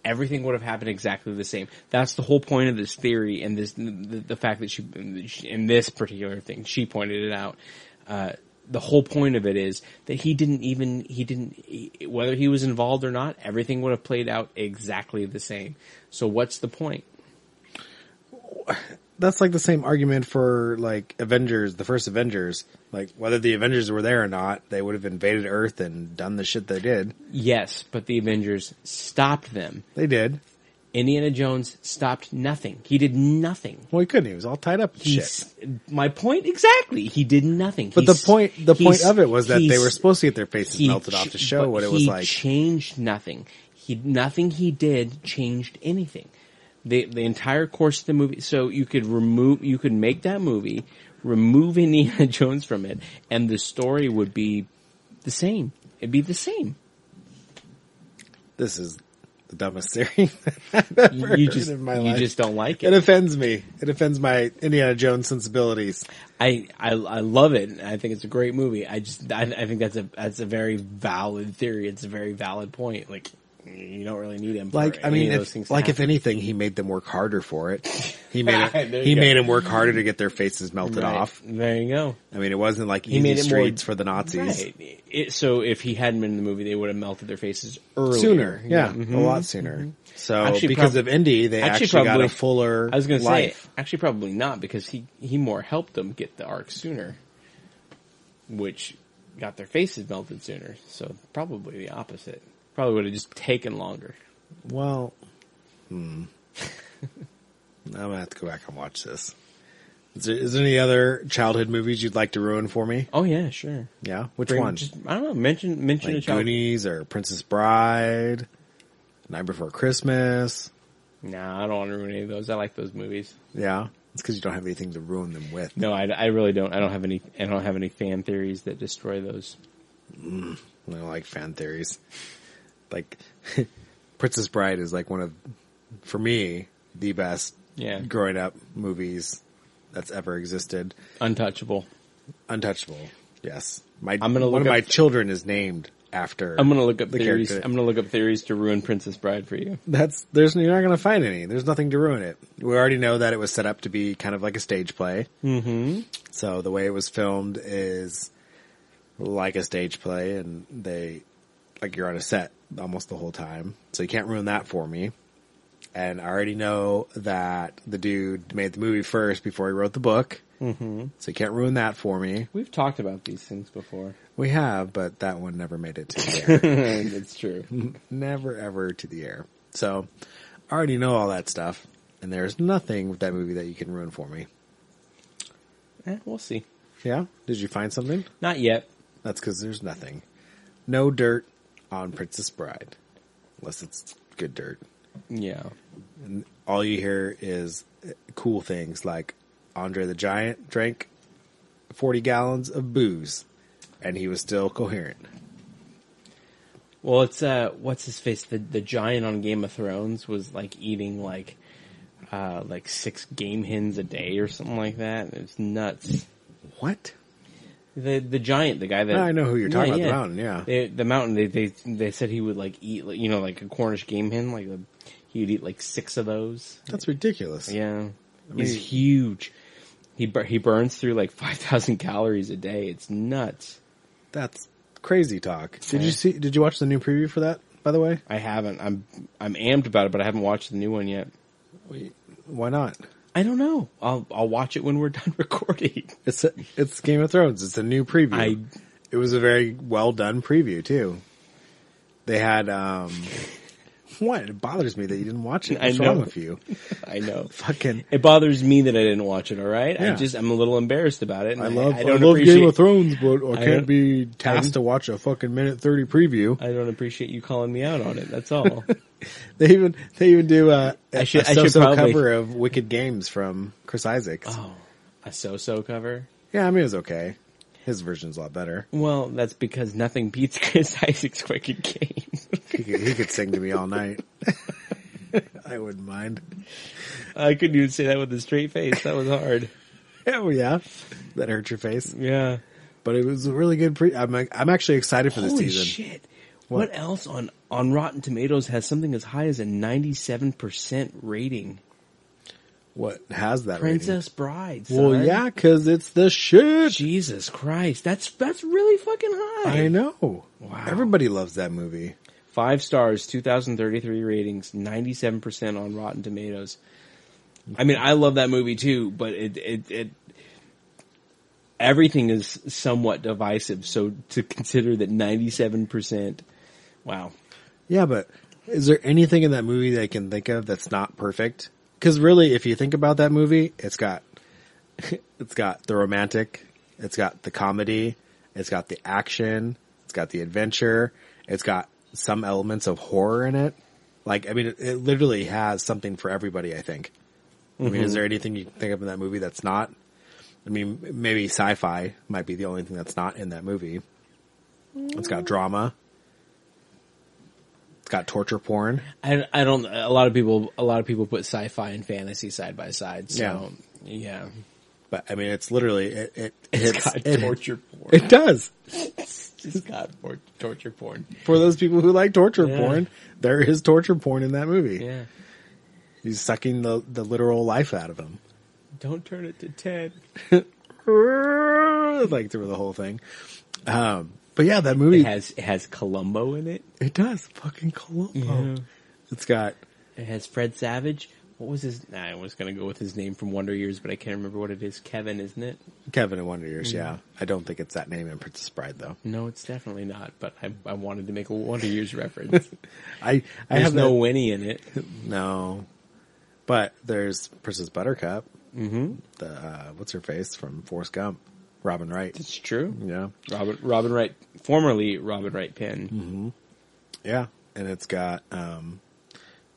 everything would have happened exactly the same. That's the whole point of this theory and this, the, the fact that she, in this particular thing, she pointed it out. Uh, the whole point of it is that he didn't even, he didn't, he- whether he was involved or not, everything would have played out exactly the same. So what's the point? That's like the same argument for like Avengers, the first Avengers. Like whether the Avengers were there or not, they would have invaded Earth and done the shit they did. Yes, but the Avengers stopped them. They did. Indiana Jones stopped nothing. He did nothing. Well, he couldn't. He was all tied up shit. My point exactly. He did nothing. But He's- the point, the point of it was that they were supposed to get their faces he melted off to show what it was he like. changed nothing. He nothing he did changed anything. The the entire course of the movie. So you could remove, you could make that movie, remove Indiana Jones from it, and the story would be the same. It'd be the same. this is the dumbest theory I've You, ever you heard just in my you just don't like it it. offends me. It offends my Indiana Jones sensibilities. I, I I love it. I think it's a great movie. I just I, I think that's a that's a very valid theory. It's a very valid point. Like you don't really need him. Like, I mean, if, like if anything, he made them work harder for it. He made it, he go. made them work harder to get their faces melted Right. off. There you go. I mean, it wasn't like He made it more- for the Nazis. Right. It, so if he hadn't been in the movie, they would have melted their faces earlier. Sooner, yeah, Mhm. a lot sooner. So Actually, because prob- of Indy, they actually actually, got probably- a fuller. I was going to say, actually, probably not because he he more helped them get the Ark sooner, which got their faces melted sooner. So probably the opposite. Probably would have just taken longer. Well, hmm. I'm gonna have to go back and watch this. Is there, is there any other childhood movies you'd like to ruin for me? Oh yeah, sure. Yeah, which Bring- one? Just, I don't know. Mention mention like a child. Goonies or Princess Bride, Night Before Christmas? Nah, I don't want to ruin any of those. I like those movies. Yeah, it's because you don't have anything to ruin them with. No, I, I really don't. I don't have any. I don't have any fan theories that destroy those. I don't like fan theories. Like Princess Bride is like one of, for me, the best Yeah, growing up movies that's ever existed. untouchable. Untouchable. Yes. My I'm gonna one of my up- children is named after. I'm gonna look up the theories. character. I'm gonna look up theories to ruin Princess Bride for you. That's there's you're not gonna find any. There's nothing to ruin it. We already know that it was set up to be kind of like a stage play. Mm-hmm. So the way it was filmed is like a stage play, and they like you're on a set almost the whole time. So you can't ruin that for me. And I already know that the dude made the movie first before he wrote the book. Mm-hmm. So you can't ruin that for me. We've talked about these things before. We have, but that one never made it to the air. That's true. never ever to the air. So I already know all that stuff, and there's nothing with that movie that you can ruin for me. Eh, we'll see. Yeah? Did you find something? Not yet. That's because there's nothing. No dirt on Princess Bride. Unless it's good dirt. Yeah. And all you hear is cool things like Andre the Giant drank 40 gallons of booze and he was still coherent. Well, it's uh, what's his face? The the giant on Game of Thrones was like eating like, uh, like six game hens a day or something like that. It's nuts. What? The the giant, the guy that I know who you're talking about, the mountain, yeah. They, the mountain. They they they said he would like eat, like, you know, like a Cornish game hen. Like a, he would eat like six of those. That's ridiculous. Yeah, he's mean- huge. He he burns through like five thousand calories a day. It's nuts. That's crazy talk. Did Yeah. you see? Did you watch the new preview for that? By the way, I haven't. I'm I'm amped about it, but I haven't watched the new one yet. Wait, why not? I don't know. I'll I'll watch it when we're done recording. It's a, it's Game of Thrones. It's a new preview. I it was a very well done preview too. They had um, what? It bothers me that you didn't watch it. I know. wrong with you? I know. Fucking. It bothers me that I didn't watch it. All right. I just I'm a little embarrassed about it. and I love I, I don't love. Game of Thrones, but I I can't be I- tasked to watch a fucking minute thirty preview. I don't appreciate you calling me out on it. That's all. They even they even do uh, a, a, I should- a so-so probably- cover of Wicked Games from Chris Isaacs. oh, a so-so cover. Yeah, I mean it was okay. His version's a lot better. Well, that's because nothing beats Chris Isaak's Wicked Games. He could, he could sing to me all night. I wouldn't mind. I couldn't even say that with a straight face. That was hard. Oh yeah, that hurt your face. Yeah. But it was a really good. Pre- I'm I'm actually excited for this Holy season. shit! What? What? else on on Rotten Tomatoes has something as high as a ninety-seven percent rating? What has that? Princess Bride. Rating? Well, yeah, because it's the shit. Jesus Christ, that's that's really fucking high. I know. Wow. Everybody loves that movie. Five stars, two thousand thirty-three ratings, ninety-seven percent on Rotten Tomatoes. I mean, I love that movie too, but it, it, it, everything is somewhat divisive. So to consider that 97%, wow. Yeah, but is there anything in that movie that I can think of that's not perfect? Because really, if you think about that movie, it's got it's got the romantic, it's got the comedy, it's got the action, it's got the adventure, it's got some elements of horror in it. Like, I mean, it, it literally has something for everybody. I think. I mean, is mm-hmm. there anything you can think of in that movie that's not? I mean, maybe sci-fi might be the only thing that's not in that movie. It's got mm. drama. It's got torture porn. I, I don't, a lot of people, a lot of people put sci-fi and fantasy side by side. So, yeah. But I mean, it's literally it. It, It's hits- got it- torture porn. It does It's just got torture porn. for those people who like torture Yeah. porn. There is torture porn in that movie. Yeah. He's sucking the the literal life out of him, Don't turn it to 10. like through the whole thing. Um, but yeah, that movie It has, it has Columbo in it. it does fucking Columbo. Yeah. It's got It has Fred Savage. What was his? Nah, I was gonna go with his name from Wonder Years, but I can't remember what it is. Kevin, isn't it? Kevin in Wonder Years. Mm-hmm. Yeah, I don't think it's that name in Princess Bride though. No, it's definitely not. But I, I wanted to make a Wonder Years reference. I I There's have no no Winnie in it. no, but there's Princess Buttercup. Mm-hmm. The uh, what's her face from Forrest Gump, Robin Wright. It's true. Yeah, Robin Robin Wright, formerly Robin Wright Penn. yeah, and it's got um,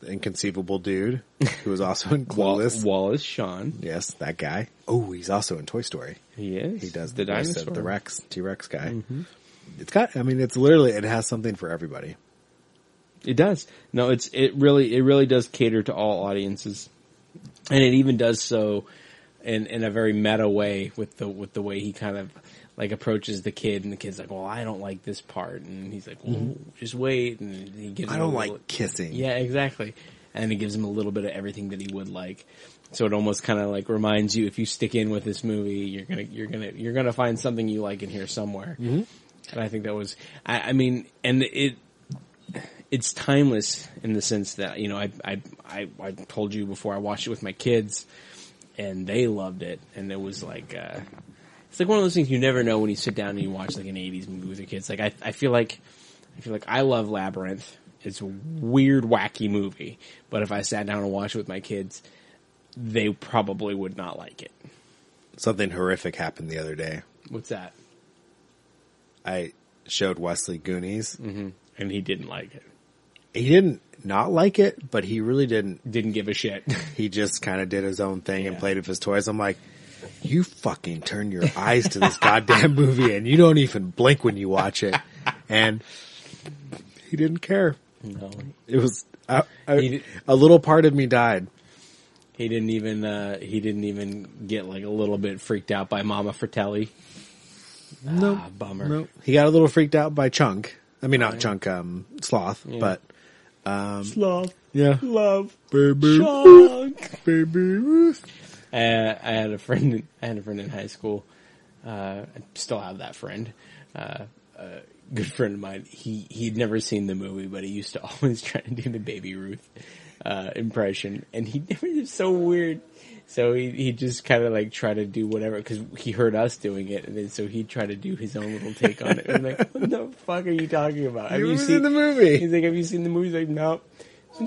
the inconceivable dude who was also in Clueless. Wallace Shawn. yes, that guy. Oh, he's also in Toy Story. He is. He does the the, dinosaur. the Rex T Rex guy. It's got. I mean, it's literally it has something for everybody. It does. No, it's it really it really does cater to all audiences, and it even does so in in a very meta way with the with the way he kind of like approaches the kid, and the kid's like, "Well, I don't like this part," and he's like, "Well, just wait," and he gives. I him don't little- like kissing. Yeah, exactly. And it gives him a little bit of everything that he would like. So it almost kind of like reminds you if you stick in with this movie, you're gonna you're gonna you're gonna find something you like in here somewhere. Mm-hmm. And I think that was, I, I mean, and it it's timeless in the sense that you know I I I, I told you before I watched it with my kids, and they loved it, and it was like. uh it's like one of those things you never know when you sit down and you watch like an '80s movie with your kids. Like I, I feel like, I feel like I love Labyrinth. It's a weird, wacky movie, but if I sat down and watched it with my kids, they probably would not like it. Something horrific happened the other day. What's that? I showed Wesley Goonies. And he didn't like it. He didn't not like it, but he really didn't. Didn't give a shit. He just kind of did his own thing and played with his toys. I'm like, you fucking turn your eyes to this goddamn movie and you don't even blink when you watch it. And he didn't care. no, It was I, I, did- a little part of me died. he didn't even. Uh, he didn't even get like a little bit freaked out by Mama Fratelli. No, Ah, bummer. no. He got a little freaked out by Chunk. I mean, not Right. Chunk, um, Sloth, Yeah. but Love, yeah, love, baby, Chunk. baby Ruth. Uh, I had a friend. I had a friend in high school. Uh, I still have that friend. Uh, a good friend of mine. He he'd never seen the movie, but he used to always try to do the Baby Ruth uh, impression, and he never was so weird. So he he just kind of like try to do whatever because he heard us doing it, and then so he tried to do his own little take on it. I'm like, what the fuck are you talking about? Have You you seen the movie. He's like, have you seen the movie? He's like, no.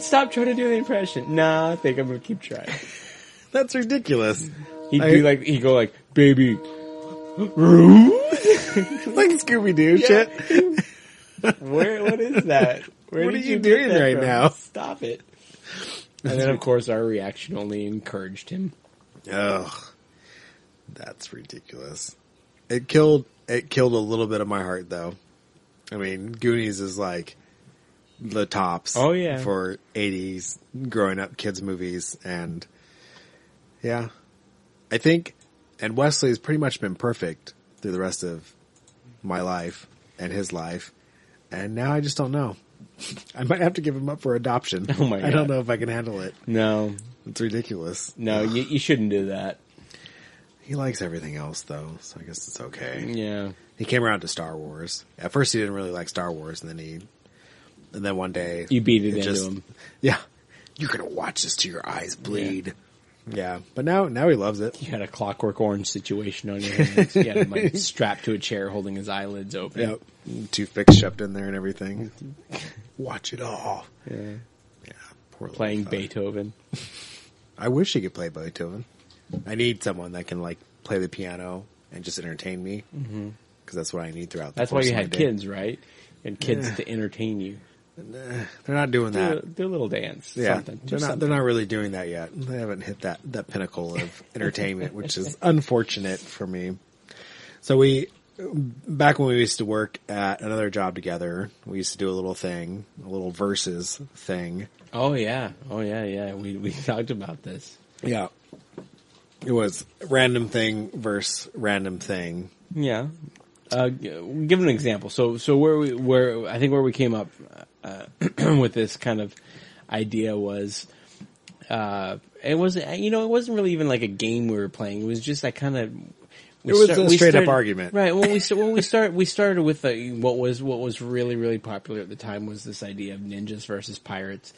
Stop trying to do the impression. Nah, I think I'm gonna keep trying. That's ridiculous. He'd I- do like he'd go like baby like Scooby Doo shit. Where what is that? Where What are you doing right from? now? Stop it. And then of course our reaction only encouraged him. Ugh, that's ridiculous. It killed. It killed a little bit of my heart, though. I mean, Goonies is like the tops. Oh, yeah. for '80s growing up kids movies, and yeah, I think, and Wesley's pretty much been perfect through the rest of my life and his life, and now I just don't know. I might have to give him up for adoption. Oh my I don't know if I can handle it. No. It's ridiculous. No, you, you shouldn't do that. He likes everything else though, so I guess it's okay. Yeah. He came around to Star Wars. At first, he didn't really like Star Wars, and then he, and then one day You beat it, into just- him. Yeah, you're gonna watch this till your eyes bleed. Yeah, but now now he loves it. You had a Clockwork Orange situation on your hands. You had him like strapped to a chair, holding his eyelids open. Yep, toothpicks shoved in there and everything. Mm-hmm. Watch it all. Yeah. Yeah, poor Playing. Beethoven. I wish he could play Beethoven. I need someone that can like play the piano and just entertain me mm-hmm. because that's what I need throughout. The That's why you had kids, right? And kids to entertain you. Uh, they're not doing Do that. do a little dance. Yeah, something. they're Just not. They're not really doing that yet. They haven't hit that that pinnacle of entertainment, which is unfortunate for me. So we, back when we used to work at another job together, we used to do a little thing, a little verses thing. Oh yeah, oh yeah, yeah. We we talked about this. Yeah, it was random thing versus random thing. Yeah. Uh, give an example. So so where we where I think where we came up uh, with this kind of idea was. Uh, it wasn't, you know, it wasn't really even like a game we were playing. It was just like kind of. It was a straight up argument. right? When we when we start we started with uh what was what was really really popular at the time was this idea of ninjas versus pirates,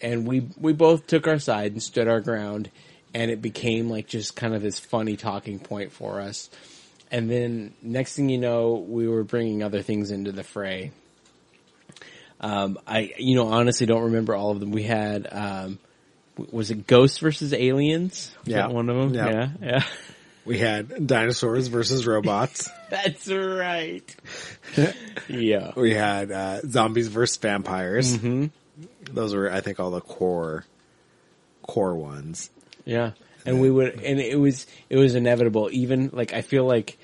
and we we both took our side and stood our ground, and it became like just kind of this funny talking point for us. And then next thing you know, we were bringing other things into the fray. Um, I, you know, honestly don't remember all of them. We had, um, was it Ghosts versus Aliens? Was Yeah. that one of them. Yeah. Yeah, yeah. We had dinosaurs versus robots. That's right. yeah. we had uh, zombies versus vampires. Mm-hmm. Those were, I think, all the core core ones. Yeah. And we would, and it was, it was inevitable. Even like, I feel like,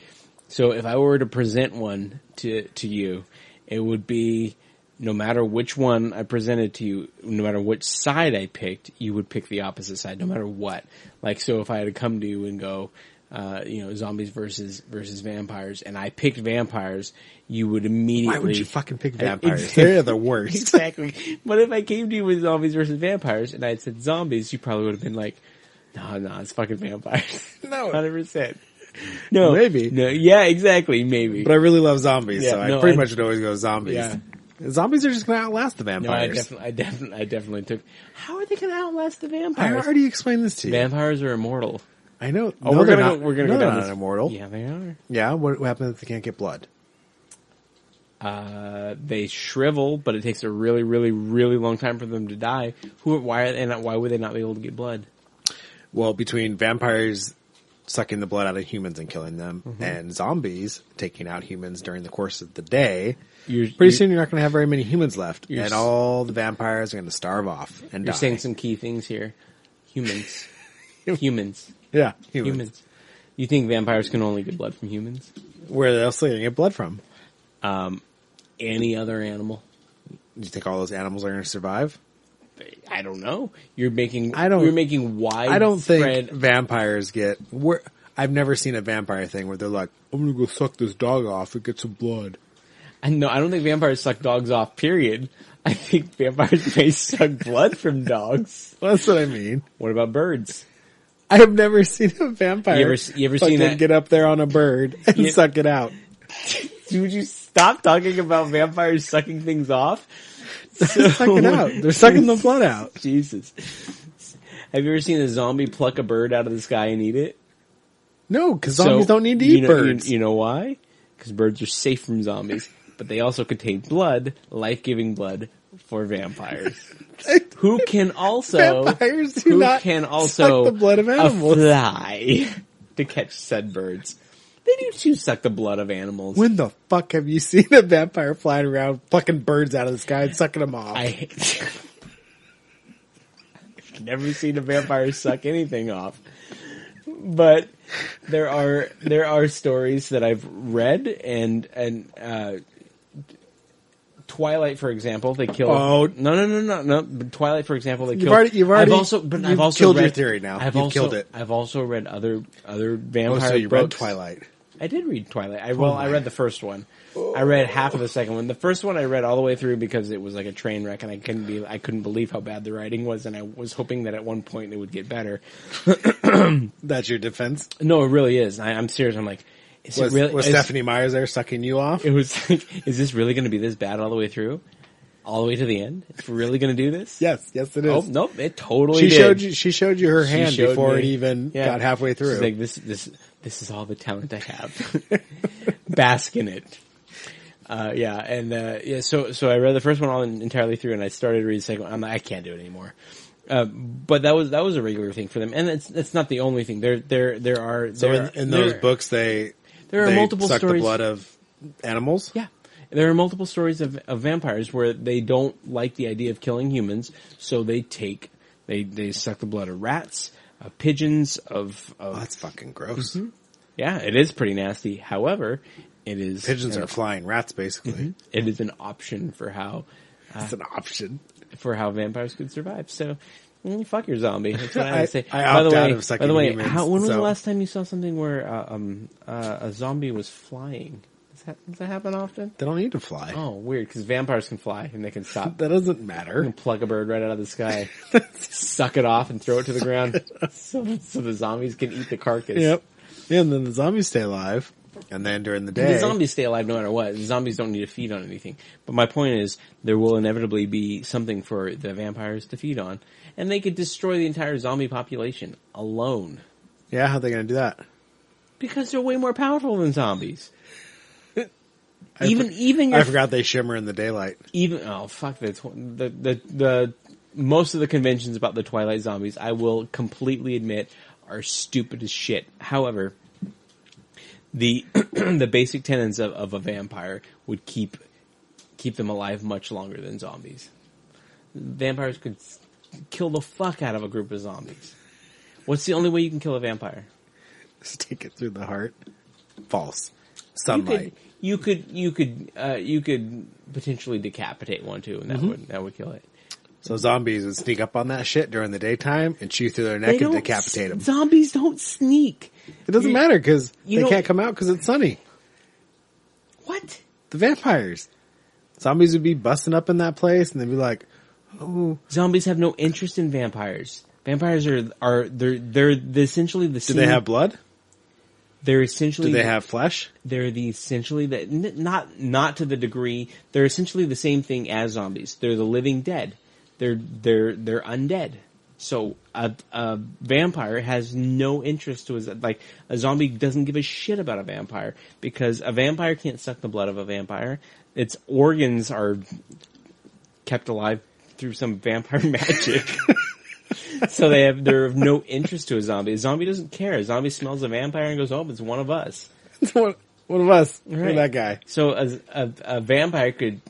so if I were to present one to, to you, it would be, no matter which one I presented to you, no matter which side I picked, you would pick the opposite side, no matter what. Like, so if I had to come to you and go, uh, you know, zombies versus, versus vampires, and I picked vampires, you would immediately. Why would you fucking pick vampires? They're the worst. Exactly. But if I came to you with zombies versus vampires and I had said zombies, you probably would have been like, no, no, it's fucking vampires. No. 100%. No. Maybe. No, yeah, exactly, maybe. But I really love zombies, Yeah, so I pretty I- much would always go zombies. Yeah. Zombies are just going to outlast the no, I vampires. definitely, I definitely, I definitely took, how are they gonna outlast the vampires? I already explained this to you. Vampires are immortal. I know. Oh, no, we're gonna not, go, we're gonna no, go they're down not this. immortal. Yeah, they are. Yeah, what, what happens if they can't get blood? Uh, they shrivel, but it takes a really, really, really long time for them to die. Who, why, are they not, why would they not be able to get blood? Well, between vampires sucking the blood out of humans and killing them, Mm-hmm. and zombies taking out humans during the course of the day, You're, pretty you're- soon you're not going to have very many humans left, and all the vampires are going to starve off and You're die. saying some key things here. Humans. humans. Yeah, humans. Humans. You think vampires can only get blood from humans? Where else are they going to get blood from? Um, any other animal? Do you think all those animals are going to survive? I don't know. You're making. I don't- You're making wide. I don't think vampires get. Where, I've never seen a vampire thing where they're like, "I'm going to go suck this dog off and get some blood." I no. I don't think vampires suck dogs off. Period. I think vampires may suck blood from dogs. That's what I mean. What about birds? I have never seen a vampire. You ever- you ever seen that- Get up there on a bird and You- suck it out. Would you stop talking about vampires sucking things off? suck it out. They're sucking the blood out. Jesus. Have you ever seen a zombie pluck a bird out of the sky and eat it? No, because zombies So, don't need to you eat know, birds. You, you know why? Because birds are safe from zombies, but they also contain blood, life-giving blood for vampires. who can also Vampires do who not can also suck the blood of animals. fly to catch said birds. They do too suck the blood of animals. when the fuck have you seen a vampire flying around plucking birds out of the sky and sucking them off? I I've never seen a vampire suck anything off. But there are there are stories that I've read and and uh Twilight, for example, they kill. Oh. no, no, no, no, no! But Twilight, for example, they You've kill. already- you've already- I've also, but you've I've also killed your theory now. I've You've also, killed it. I've also read other other oh, so you read. Twilight. I did read Twilight. I oh well, I read the first one. I read half of the second one. The first one I read all the way through because it was like a train wreck, and I couldn't be I couldn't believe how bad the writing was, and I was hoping that at one point it would get better. That's your defense. No, it really is. I, I'm serious. I'm like, is Was, it really? was is- Stephenie Meyers there sucking you off? It was like, is this really going to be this bad all the way through? all the way to the end. It's really going to do this? Yes, yes, it is. Oh nope, it totally she did. showed you. She showed you her hand before me. it even Yeah. got halfway through. She's like, this, this, this is all the talent I have. Bask in it. Uh, yeah, and uh, yeah, so so I read the first one all entirely through, and I started to read the second one. I'm like, I can't do it anymore. Uh, but that was that was a regular thing for them, and it's it's not the only thing. There there there are so there, in, in those there- books, they there are they multiple suck stories. the blood of animals. Yeah. There are multiple stories of, of vampires where they don't like the idea of killing humans, so they take, they, they suck the blood of rats, of pigeons, of, of Oh, that's fucking gross. Mm-hmm. yeah, it is pretty nasty. However, it is, Pigeons are flying rats, basically. Mm-hmm. it is an option for how, uh, It's an option. for how vampires could survive. So, mm, fuck your zombie. That's what I, I- say. I by the way, by the way, humans, how, when was the last time you saw something where uh, um, uh, a zombie was flying? Does that, does that happen often? They don't need to fly. Oh, weird, because vampires can fly and they can stop. That doesn't You matter. can pluck a bird right out of the sky, suck it off, and throw it to the ground, so, so the zombies can eat the carcass. Yep. Yeah, and then the zombies stay alive. And then during the day, The zombies stay alive no matter what. The zombies don't need to feed on anything. But my point is, there will inevitably be something for the vampires to feed on, and they could destroy the entire zombie population alone yeah, how are they going to do that? because they're way more powerful than zombies. Even for- even your I forgot they shimmer in the daylight. even oh fuck the the the the most of the conventions about the Twilight zombies, I will completely admit, are stupid as shit. However, the the basic tenets of, of a vampire would keep keep them alive much longer than zombies. Vampires could kill the fuck out of a group of zombies. What's the only way you can kill a vampire? Stick it through the heart. False. You Sunlight. could you could you could uh, you could potentially decapitate one too, and that would that would kill it. So zombies would sneak up on that shit during the daytime and chew through their neck and decapitate them. Zombies don't sneak. It doesn't you- matter because they can't come out because it's sunny. What? The vampires. Zombies would be busting up in that place and they'd be like, oh, Zombies have no interest in vampires. Vampires are are they're they're the, essentially the same. do same. they have blood? They're essentially Do they have flesh? they're the essentially the n- not not to the degree they're essentially the same thing as zombies. They're the living dead. They're they're they're undead. So a, a vampire has no interest to his like a zombie doesn't give a shit about a vampire because a vampire can't suck the blood of a vampire. Its organs are kept alive through some vampire magic. so they have they're of no interest to a zombie. A zombie doesn't care. A zombie smells a vampire and goes, "Oh, it's one of us." one, one of us. Right. at that guy. So a, a, a vampire could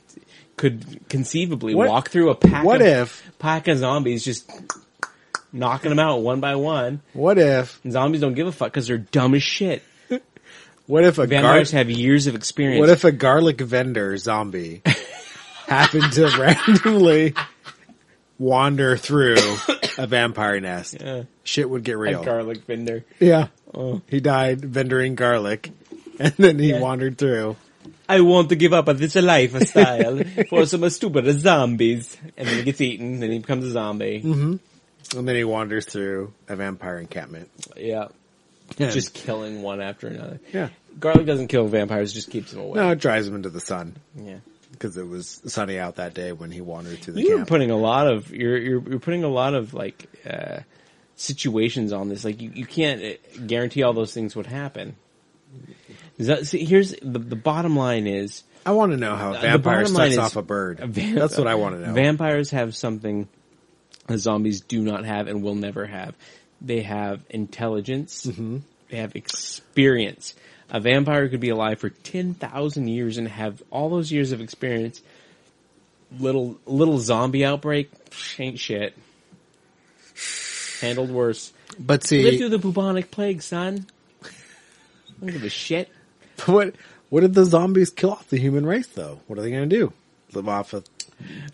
could conceivably What- walk through a pack. what of, if- pack of zombies just knocking them out one by one? What if, And zombies don't give a fuck because they're dumb as shit. what if a gar- Vampires have years of experience. what if a garlic vendor zombie happened to randomly wander through a vampire nest? Yeah. Shit would get a real. garlic vendor? yeah. Oh. He died vendoring garlic and then he Yeah. wandered through. I want to give up on this lifestyle for some stupid zombies, and then he gets eaten. Then he becomes a zombie. Mm-hmm. And then he wanders through a vampire encampment. Yeah, Yeah. just killing one after another. Yeah. Garlic doesn't kill vampires; just keeps them away. No, it drives them into the sun Yeah. Because it was sunny out that day when he wandered through the camp. You're camp. putting a lot of you're you're, you're putting a lot of like uh, situations on this. Like you, you can't uh, guarantee all those things would happen. Is that, see, here's the the bottom line is I want to know how a vampire sucks off a bird. a That's what I want to know. Vampires have something that zombies do not have and will never have. They have intelligence. Mm-hmm. They have experience. A vampire could be alive for ten thousand years and have all those years of experience. Little little zombie outbreak ain't shit. Handled worse. but Live see, through the bubonic plague, son. Don't give a shit. what what did the zombies kill off the human race though? What are they going to do? Live off of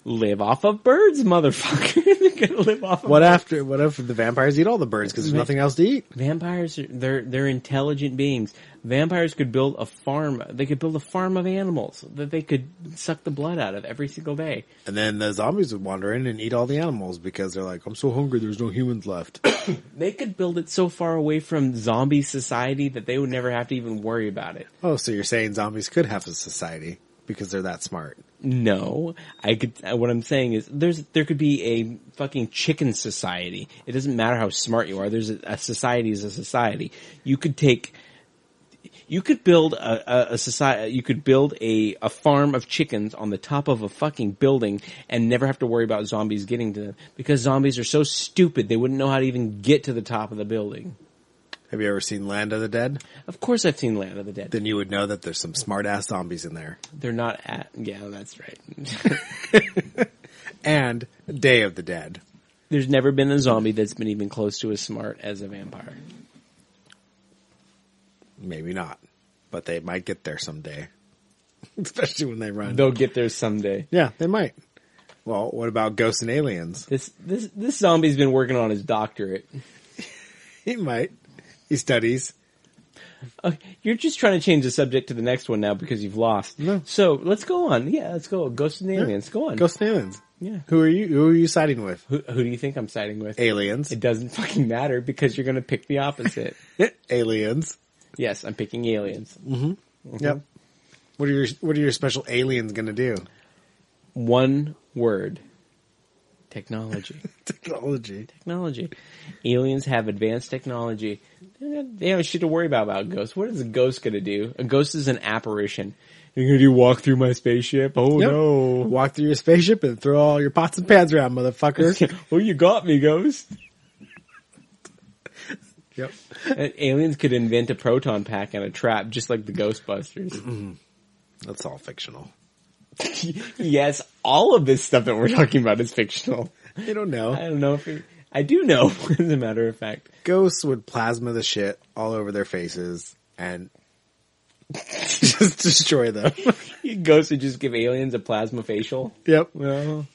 Live off of birds, motherfucker. They're gonna live off of what after? What if the vampires eat all the birds because there's nothing else to eat? Vampires, are, they're they're intelligent beings. Vampires could build a farm. They could build a farm of animals that they could suck the blood out of every single day. And then the zombies would wander in and eat all the animals because they're like, I'm so hungry. There's no humans left. They could build it so far away from zombie society that they would never have to even worry about it. oh, so you're saying zombies could have a society because they're that smart? No, I could. uh, What I'm saying is, there's there could be a fucking chicken society. It doesn't matter how smart you are. There's a, a society is a society. You could take, you could build a, a, a society. You could build a a farm of chickens on the top of a fucking building and never have to worry about zombies getting to them because zombies are so stupid they wouldn't know how to even get to the top of the building. Have you ever seen Land of the Dead? Of course, I've seen Land of the Dead. Then you would know that there's some smart ass zombies in there. They're not at. Yeah, that's right. And Day of the Dead. There's never been a zombie that's been even close to as smart as a vampire. Maybe not, but they might get there someday. Especially when they run. They'll get there someday. yeah, they might. Well, what about Ghosts and Aliens? This this this zombie's been working on his doctorate. He might. He studies. Uh, you're just trying to change the subject to the next one now because you've lost. No. So let's go on. Yeah, let's go. Ghosts and aliens. Go on. Ghosts and Aliens. Yeah. Who are you? Who are you siding with? Who, who do you think I'm siding with? Aliens. It doesn't fucking matter because you're going to pick the opposite. aliens. yes, I'm picking aliens. mm-hmm Yep. What are your What are your special aliens going to do? One word. Technology. Technology. technology. Aliens have advanced technology. They have shit to worry about about ghosts. What is a ghost going to do? A ghost is an apparition. You're going to do walk through my spaceship? Oh Yep. no. Walk through your spaceship and throw all your pots and pans around, motherfucker. oh, you got me, ghost. yep. And aliens could invent a proton pack and a trap just like the Ghostbusters. Mm-hmm. That's all fictional. yes, all of this stuff that we're talking about is fictional. I don't know. I don't know if it, I do know, as a matter of fact. Ghosts would plasma the shit all over their faces and just destroy them. Ghosts would just give aliens a plasma facial. yep. Well,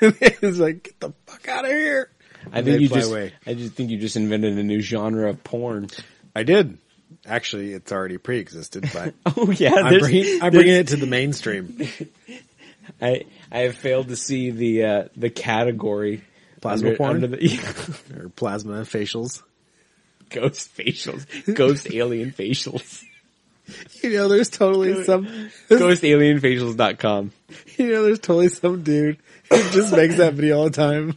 it's like, get the fuck out of here. I And think you just, away. I just think you just invented a new genre of porn. I did. Actually, it's already pre-existed, but Oh yeah, I'm bringing, I'm bringing it to the mainstream. I I have failed to see the uh, the category Plasma under, porn? under the or plasma facials. ghost facials, ghost alien facials, You know, there's totally some, ghostalienfacials.com. you know, there's totally some dude who just makes that video all the time.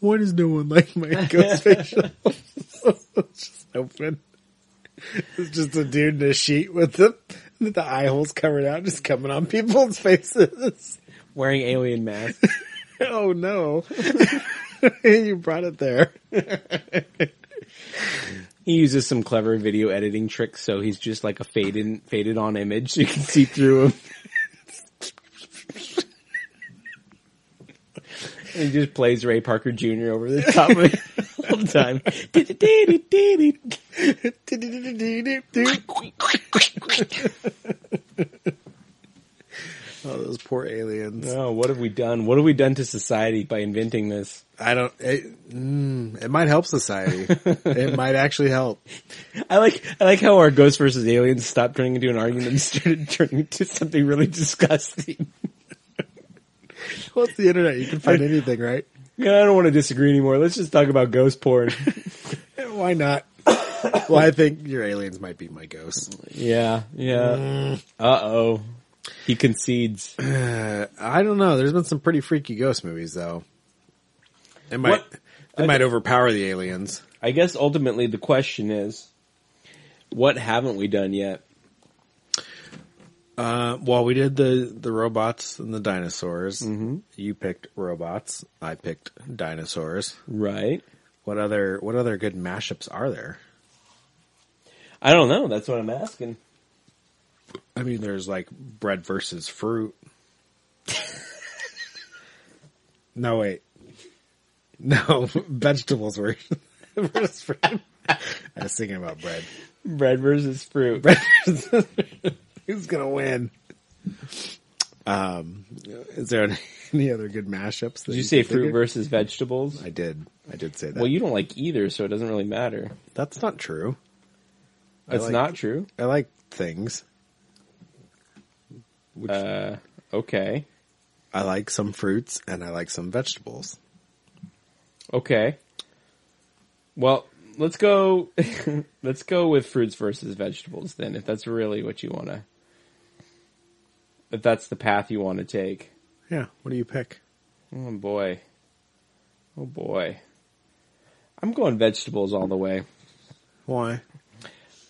Why does no one like my ghost facial? it's just open. It's just a dude in a sheet with the, with the eye holes covered out, just coming on people's faces. Wearing alien masks. Oh no. you brought it there. He uses some clever video editing tricks, so he's just like a faded faded on image, so you can see through him. He just plays Ray Parker Jr. over the top of it all the time. Oh, those poor aliens. Oh, what have we done? What have we done to society by inventing this? I don't. It, mm, it might help society. it might actually help. I like I like how our ghosts versus aliens stopped turning into an argument and started turning into something really disgusting. Well, it's the internet. You can find anything, right? Yeah, I don't want to disagree anymore. Let's just talk about ghost porn. Why not? well, I think your aliens might be my ghosts. yeah, yeah. Uh oh. He concedes. Uh, I don't know. There's been some pretty freaky ghost movies, though. It might. What- It might overpower the aliens. I guess ultimately the question is, what haven't we done yet? Uh, well, we did the the robots and the dinosaurs. Mm-hmm. You picked robots. I picked dinosaurs. Right. What other What other good mashups are there? I don't know. That's what I'm asking. I mean, there's like bread versus fruit. no, wait. No, vegetables were versus fruit. I was thinking about bread. Bread versus fruit. Bread versus Who's gonna win? Um, is there any, other good mashups? that Did you say fruit versus vegetables? I did. I did say that. Well, you don't like either, so it doesn't really matter. That's not true. That's like- not true. I like things. Which Uh, okay. I like some fruits and I like some vegetables. Okay. Well, let's go. let's go with fruits versus vegetables then, if that's really what you want to. If that's the path you want to take. Yeah. What do you pick? Oh boy. Oh boy. I'm going vegetables all the way. Why?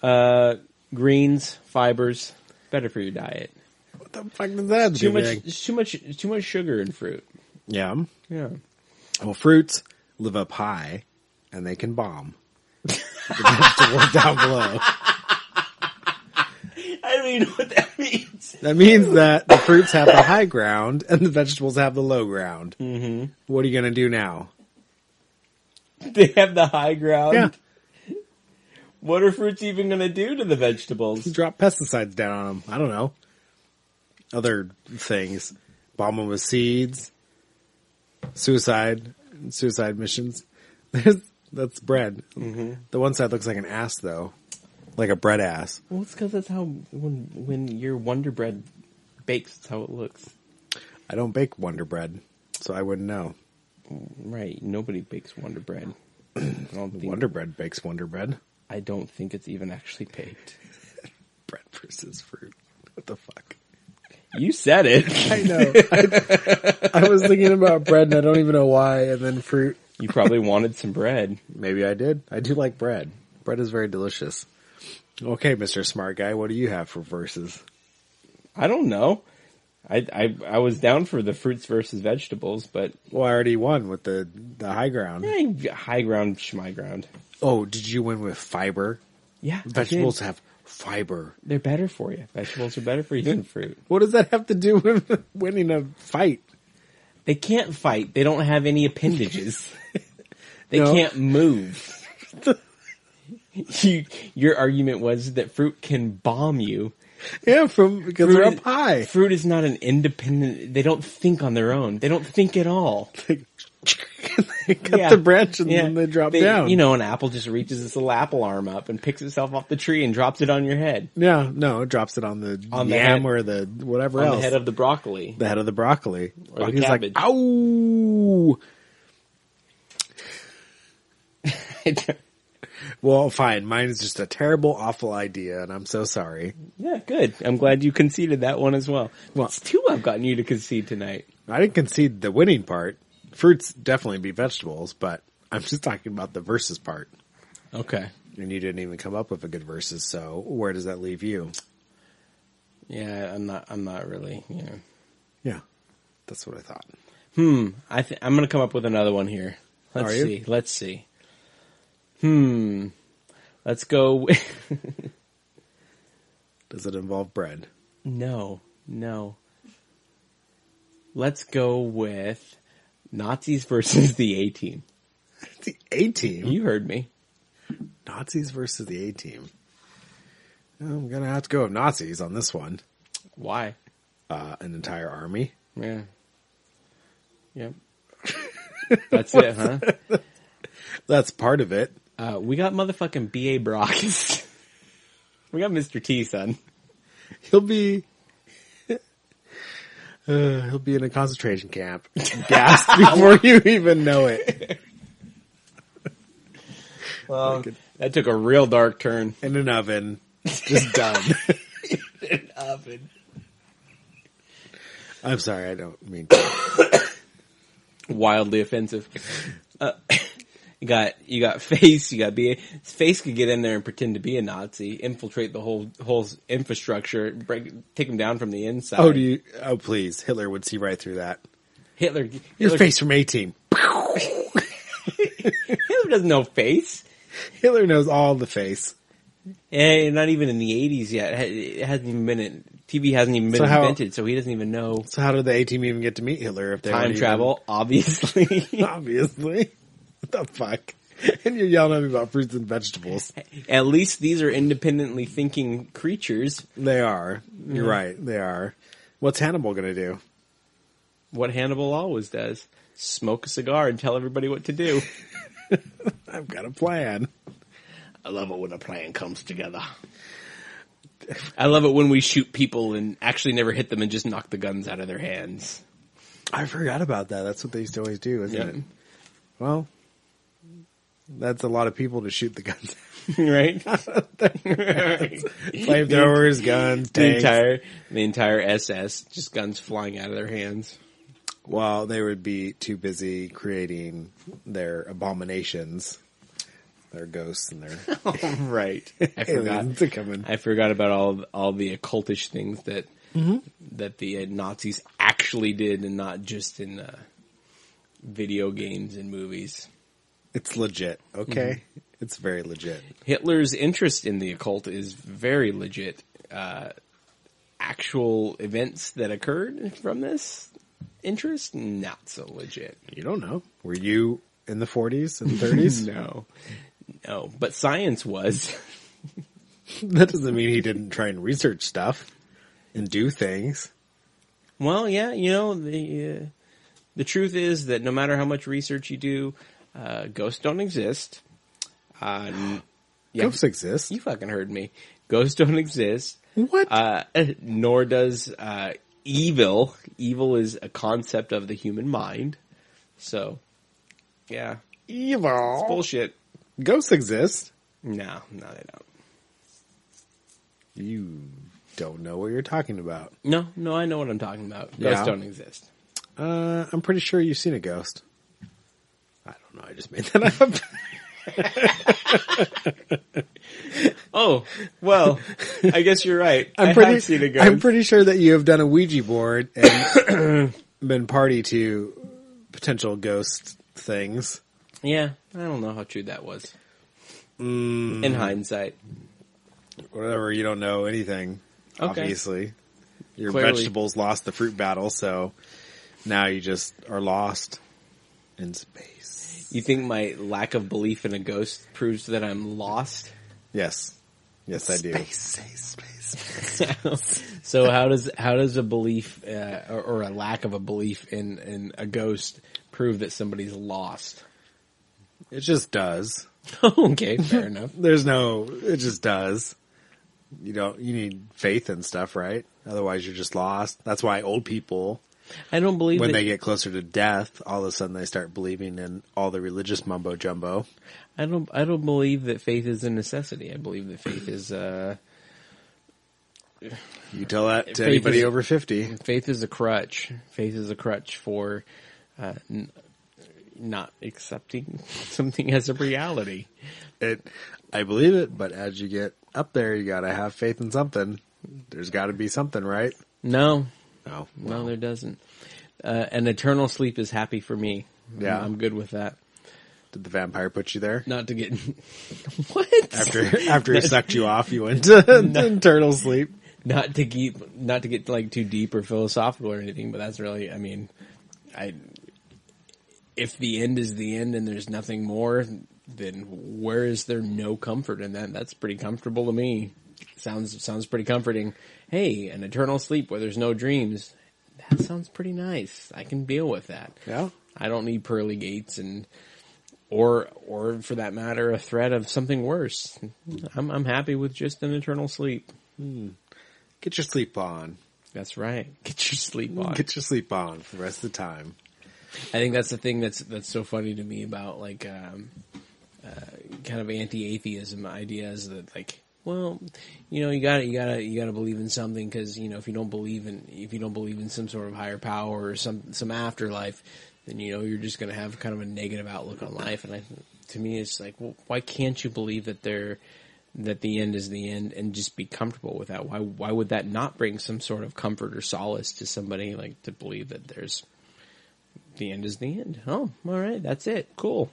Uh, greens, fibers, better for your diet. What the fuck does that Too much, too much, too much sugar in fruit. Yeah. Yeah. Well, fruits live up high, and they can bomb. the down below. I don't even know what that means. That means that the fruits have the high ground and the vegetables have the low ground. Mm-hmm. What are you going to do now? They have the high ground. Yeah. What are fruits even going to do to the vegetables? Drop pesticides down on them. I don't know. Other things. Bomb them with seeds. Suicide. Suicide missions. That's bread. The one side looks like an ass though. Like a bread ass. Well, it's because that's how when when your Wonder Bread bakes, that's how it looks. I don't bake Wonder Bread, so I wouldn't know. Mm, right? Nobody bakes Wonder Bread. I don't think. Wonder Bread bakes Wonder Bread. I don't think it's even actually baked. Bread versus fruit. What the fuck? You said it. I know. I, I was thinking about bread and I don't even know why, and then fruit. you probably wanted some bread. Maybe I did. I do like bread. Bread is very delicious. Okay, Mr. Smart Guy, what do you have for verses? I don't know. I, I I was down for the fruits versus vegetables, but Well, I already won with the, the high ground. eh, high ground, shmy ground. Oh, did you win with fiber? Yeah, Vegetables have fiber. They're better for you. Vegetables are better for you than fruit. What does that have to do with winning a fight? They can't fight. They don't have any appendages. they No. can't move. you, your argument was that fruit can bomb you. Yeah, from because Fruit they're up high. Fruit is not an independent. They don't think on their own. They don't think at all. they cut Yeah. the branch and Yeah. then they drop They- down. You know, an apple just reaches its little apple arm up and picks itself off the tree and drops it on your head, Yeah, no, it drops it on the On the yam head. or the whatever on else. the head of the broccoli. the head of the broccoli. Or the He's cabbage. like, ow! Well, fine. Mine is just a terrible, awful idea, and I'm so sorry. yeah, good. I'm glad you conceded that one as well. Well- it's two I've gotten you to concede tonight. I didn't concede the winning part. Fruits definitely be vegetables, but I'm just talking about the versus part. Okay. And you didn't even come up with a good versus, so where does that leave you? Yeah, I'm not. I'm not really. You know. Yeah, that's what I thought. Hmm. I th- I'm gonna come up with another one here. Let's Are you? see. Let's see. Hmm. Let's go. With Does it involve bread? no. No. Let's go with Nazis versus the A team. The A team. You heard me. Nazis versus the A team. I'm gonna have to go with Nazis on this one. Why? Uh, an entire army. Yeah. Yep. That's it, huh? That's part of it. Uh, we got motherfucking B.A. Baracus. we got Mr. T, son. He'll be. Uh, he'll be in a concentration camp, gassed before you even know it. Well, that took a real dark turn. In an oven, just done. In an oven. I'm sorry, I don't mean. To. Wildly offensive. Uh, you got you got face. You got B.A. Face could get in there and pretend to be a Nazi, infiltrate the whole whole infrastructure, break, take them down from the inside. Oh, do you? Oh, please! Hitler would see right through that. Hitler? Your Hitler, face from A Team. Hitler doesn't know face. Hitler knows all the face. And not even in the eighties yet. It hasn't even been. In, TV hasn't even been So how- invented, so he doesn't even know So how did the A Team even get to meet Hitler if they time weren't even- travel. Obviously, Obviously, the fuck? And you're yelling at me about fruits and vegetables. at least these are independently thinking creatures. They are. You're right. They are. What's Hannibal gonna do? What Hannibal always does: smoke a cigar and tell everybody what to do. I've got a plan. I love it when a plan comes together. I love it when we shoot people and actually never hit them and just knock the guns out of their hands. I forgot about that. That's what they used to always do, isn't Yep. it? Well, That's a lot of people to shoot the guns. right? Flamethrowers, guns, the tanks. entire the entire SS, just guns flying out of their hands. Well, they would be too busy creating their abominations, their ghosts and their right. I forgot. to come in. I forgot about all all the occultish things that Mm-hmm. that the uh, Nazis actually did, and not just in uh, video games and movies. It's legit, okay? It's very legit. Hitler's interest in the occult is very legit. Uh, actual events that occurred from this interest, not so legit. You don't know. Were you in the 40s and 30s? No, no. But science was. that doesn't mean he didn't try and research stuff and do things. Well, yeah, you know the uh, the truth is that no matter how much research you do, uh, ghosts don't exist. Uh, yeah, Ghosts exist. you fucking heard me. Ghosts don't exist. What? Uh, nor does uh, evil. Evil is a concept of the human mind. So, yeah, Evil. bullshit. Ghosts exist. No, no, they don't. You don't know what you're talking about. No, no, I know what I'm talking about. Ghosts Yeah. don't exist. Uh, I'm pretty sure you've seen a ghost. I just made that up. Oh, well, I guess you're right. I'm I pretty. seen a ghost. I'm pretty sure that you have done a Ouija board and been party to potential ghost things. Yeah, I don't know how true that was. Mm. In hindsight, Whatever. You don't know anything. Okay. Obviously, your Clearly. vegetables lost the fruit battle, so now you just are lost in space. You think my lack of belief in a ghost proves that I'm lost? Yes. Yes, I do. Space, space. so how does how does a belief uh, or, or a lack of a belief in in a ghost prove that somebody's lost? It just does. okay, fair enough. There's no. It just does. You don't. You need faith and stuff, right? Otherwise, you're just lost. That's why old people, I don't believe when that, they get closer to death, all of a sudden they start believing in all the religious mumbo jumbo. I don't I don't believe that faith is a necessity. I believe that faith is uh You tell that to anybody is- over fifty. faith is a crutch. Faith is a crutch for uh, n- not accepting something as a reality. It. I believe it, but as you get up there, you gotta have faith in something. There's got to be something, right? No, No. no, there doesn't. Uh, an eternal sleep is happy for me. Yeah. I'm good with that. Did the vampire put you there? Not to get what After after he sucked you off, you went to eternal sleep. not to keep not to get like too deep or philosophical or anything, but that's really I mean, I if the end is the end and there's nothing more, then where is there no comfort in that? That's pretty comfortable to me. Sounds sounds pretty comforting. Hey, an eternal sleep where there's no dreams. That sounds pretty nice. I can deal with that. Yeah. I don't need pearly gates and or or for that matter a threat of something worse. I'm I'm happy with just an eternal sleep. Get your sleep on. That's right. Get your sleep on. Get your sleep on for the rest of the time. I think that's the thing that's that's so funny to me about like um, uh, kind of anti-atheism ideas that like well you know you got to you got to you got to believe in something because you know if you don't believe in if you don't believe in some sort of higher power or some some afterlife then you know you're just going to have kind of a negative outlook on life and I to me it's like well why can't you believe that there that the end is the end and just be comfortable with that why why would that not bring some sort of comfort or solace to somebody like to believe that there's the end is the end. Oh, all right, that's it. Cool.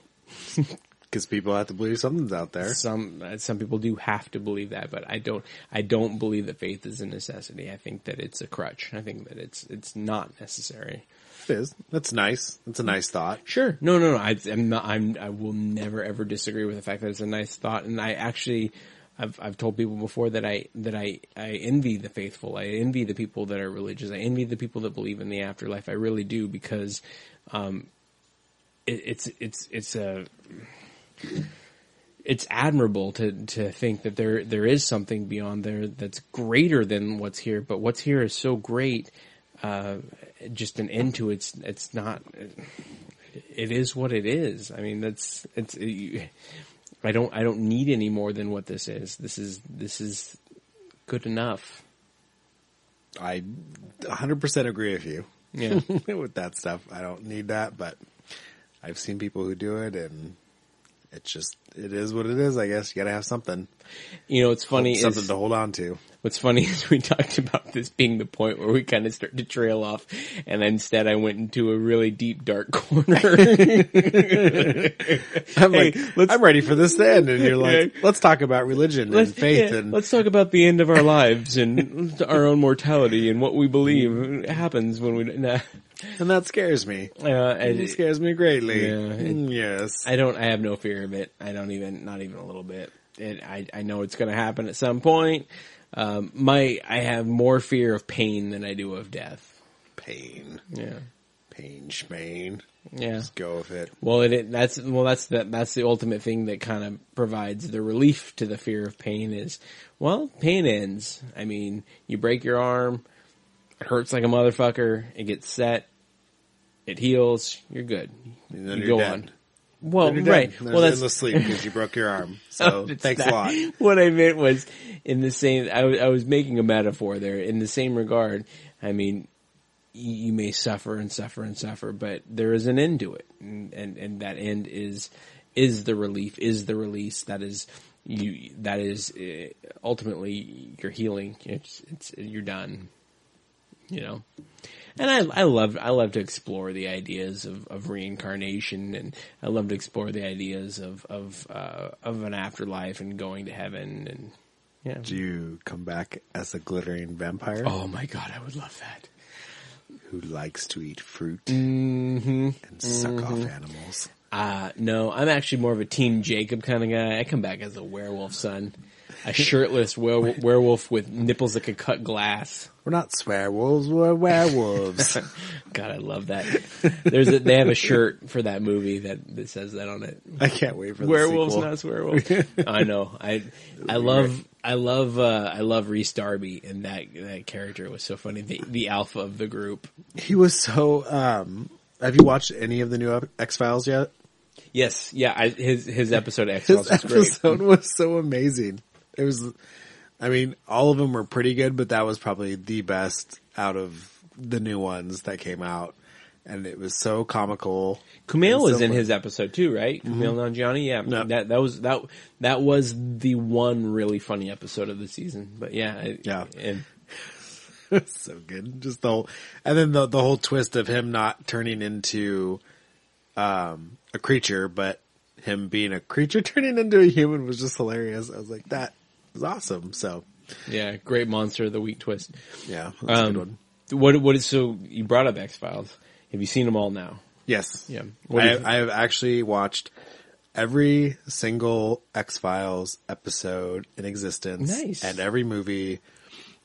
Because people have to believe something's out there. Some some people do have to believe that, but I don't. I don't believe that faith is a necessity. I think that it's a crutch. I think that it's it's not necessary. It is. That's nice. That's a nice thought. Sure. No, no, no. I, I'm not. I'm. I will never ever disagree with the fact that it's a nice thought, and I actually. I've I've told people before that I that I I envy the faithful. I envy the people that are religious. I envy the people that believe in the afterlife. I really do because, um, it, it's it's it's a it's admirable to to think that there there is something beyond there that's greater than what's here. But what's here is so great. Uh, just an end to it's it's not it is what it is. I mean, that's it's. I don't I don't need any more than what this is. This is this is good enough. I 100% agree with you. Yeah. with that stuff. I don't need that, but I've seen people who do it and it's just, it is what it is, I guess. You gotta have something. You know, it's funny something is to hold on to. what's funny is we talked about this being the point where we kind of start to trail off, and instead I went into a really deep dark corner. I'm like, Hey, let's- I'm ready for this to end. And you're like, Yeah. let's talk about religion and faith yeah, and let's talk about the end of our lives and our own mortality and what we believe mm. happens when we. Nah. And that scares me. Uh, It scares me greatly. Yeah, it- Mm, yes. I don't. I have no fear of it. I don't even. Not even a little bit. It, I I know it's going to happen at some point. Um, my I have more fear of pain than I do of death. pain, Yeah. pain, schmain. Yeah. Just go with it. Well, it, it that's well that's the that's the ultimate thing that kind of provides the relief to the fear of pain is well, pain ends. I mean, you break your arm, it hurts like a motherfucker, it gets set, it heals, you're good. And then you you're go dead. on. Well, right. There's Well, that's endless sleep because you broke your arm. So It's thanks a lot. What I meant was in the same. I, was- I was making a metaphor there. In the same regard, I mean, you, you may suffer and suffer and suffer, but there is an end to it, and and, and that end is is the relief, is the release. That is you. That is uh, ultimately your healing. It's it's you're done. You know. And I, I love, I love to explore the ideas of, of reincarnation, and I love to explore the ideas of of uh, of an afterlife and going to heaven, and yeah. Do you come back as a glittering vampire Oh my god, I would love that. who likes to eat fruit Mm-hmm. and suck off animals? Uh, no, I'm actually more of a Team Jacob kind of guy. I come back as a werewolf son, a shirtless were- werewolf with nipples that could cut glass. We're not swearwolves, we're werewolves. God, I love that. There's a, they have a shirt for that movie that, that says that on it. I can't wait for the werewolves, sequel. not werewolves. I know. I I love I love uh, I love Rhys Darby, and that that character was so funny. The the alpha of the group. He was so. Um, have you watched any of the new X Files yet? Yes, yeah. I, his his episode of X Files was great. episode was so amazing. It was. I mean, all of them were pretty good, but that was probably the best out of the new ones that came out, and it was so comical. Kumail was in his episode too, right? Kumail Nanjiani. Yeah, that that was that that was the one really funny episode of the season. But yeah, it- Yeah. and so good. Just the whole, and then the the whole twist of him not turning into um a creature, but him being a creature turning into a human was just hilarious. I was like, that was awesome. So yeah, great monster of the week twist. yeah, that's a good Um, one. what what is so? You brought up X Files. Have you seen them all now? Yes. Yeah. I. I have actually watched every single X Files episode in existence. Nice. And every movie.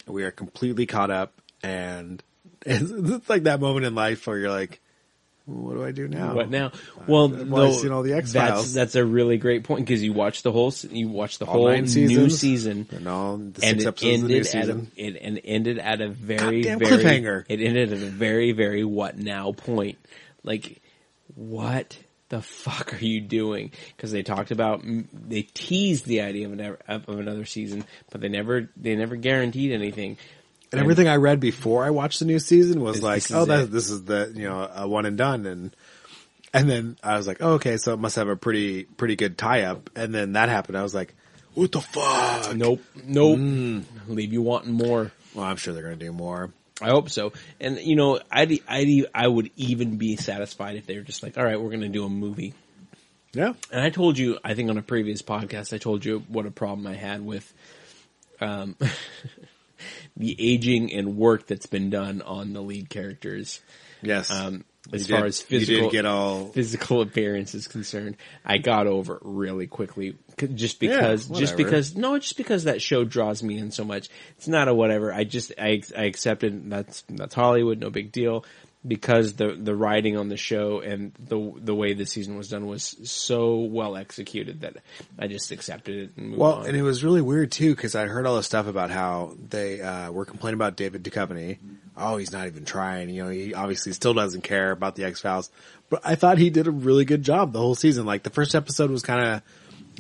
We are completely caught up and it's like that moment in life where you're like, what do I do now? What now? Uh, well, Well, I've though, seen all the That's, X-Files. that's a really great point because you watch the whole you watch the All whole new seasons. season, And all the six it episodes of the new ended at a, season. it and ended at a very Goddamn very cliffhanger. It ended at a very very what now point. Like, what the fuck are you doing? Because they talked about they teased the idea of, an, of another season, but they never they never guaranteed anything. And everything I read before I watched the new season was like, oh, that, this is the, you know, a one and done. And, and then I was like, oh, okay, so it must have a pretty, pretty good tie up. And then that happened. I was like, what the fuck? Nope, nope. Mm. Leave you wanting more. Well, I'm sure they're going to do more. I hope so. And you know, I'd, I'd, I would even be satisfied if they were just like, all right, we're going to do a movie. Yeah. And I told you, I think on a previous podcast, I told you what a problem I had with, um, the aging and work that's been done on the lead characters. Yes. Um, as You far did- as physical, get all, physical appearance is concerned, I got over it really quickly just because, just because, no, just because that show draws me in so much. It's not a whatever. I just, I, I accepted that's, that's Hollywood, no big deal. Because the the writing on the show and the the way the season was done was so well executed that I just accepted it and moved Well, on. and it was really weird too because I heard all this stuff about how they uh, were complaining about David Duchovny. Oh, he's not even trying. You know, he obviously still doesn't care about the X Files. But I thought he did a really good job the whole season. Like the first episode was kind of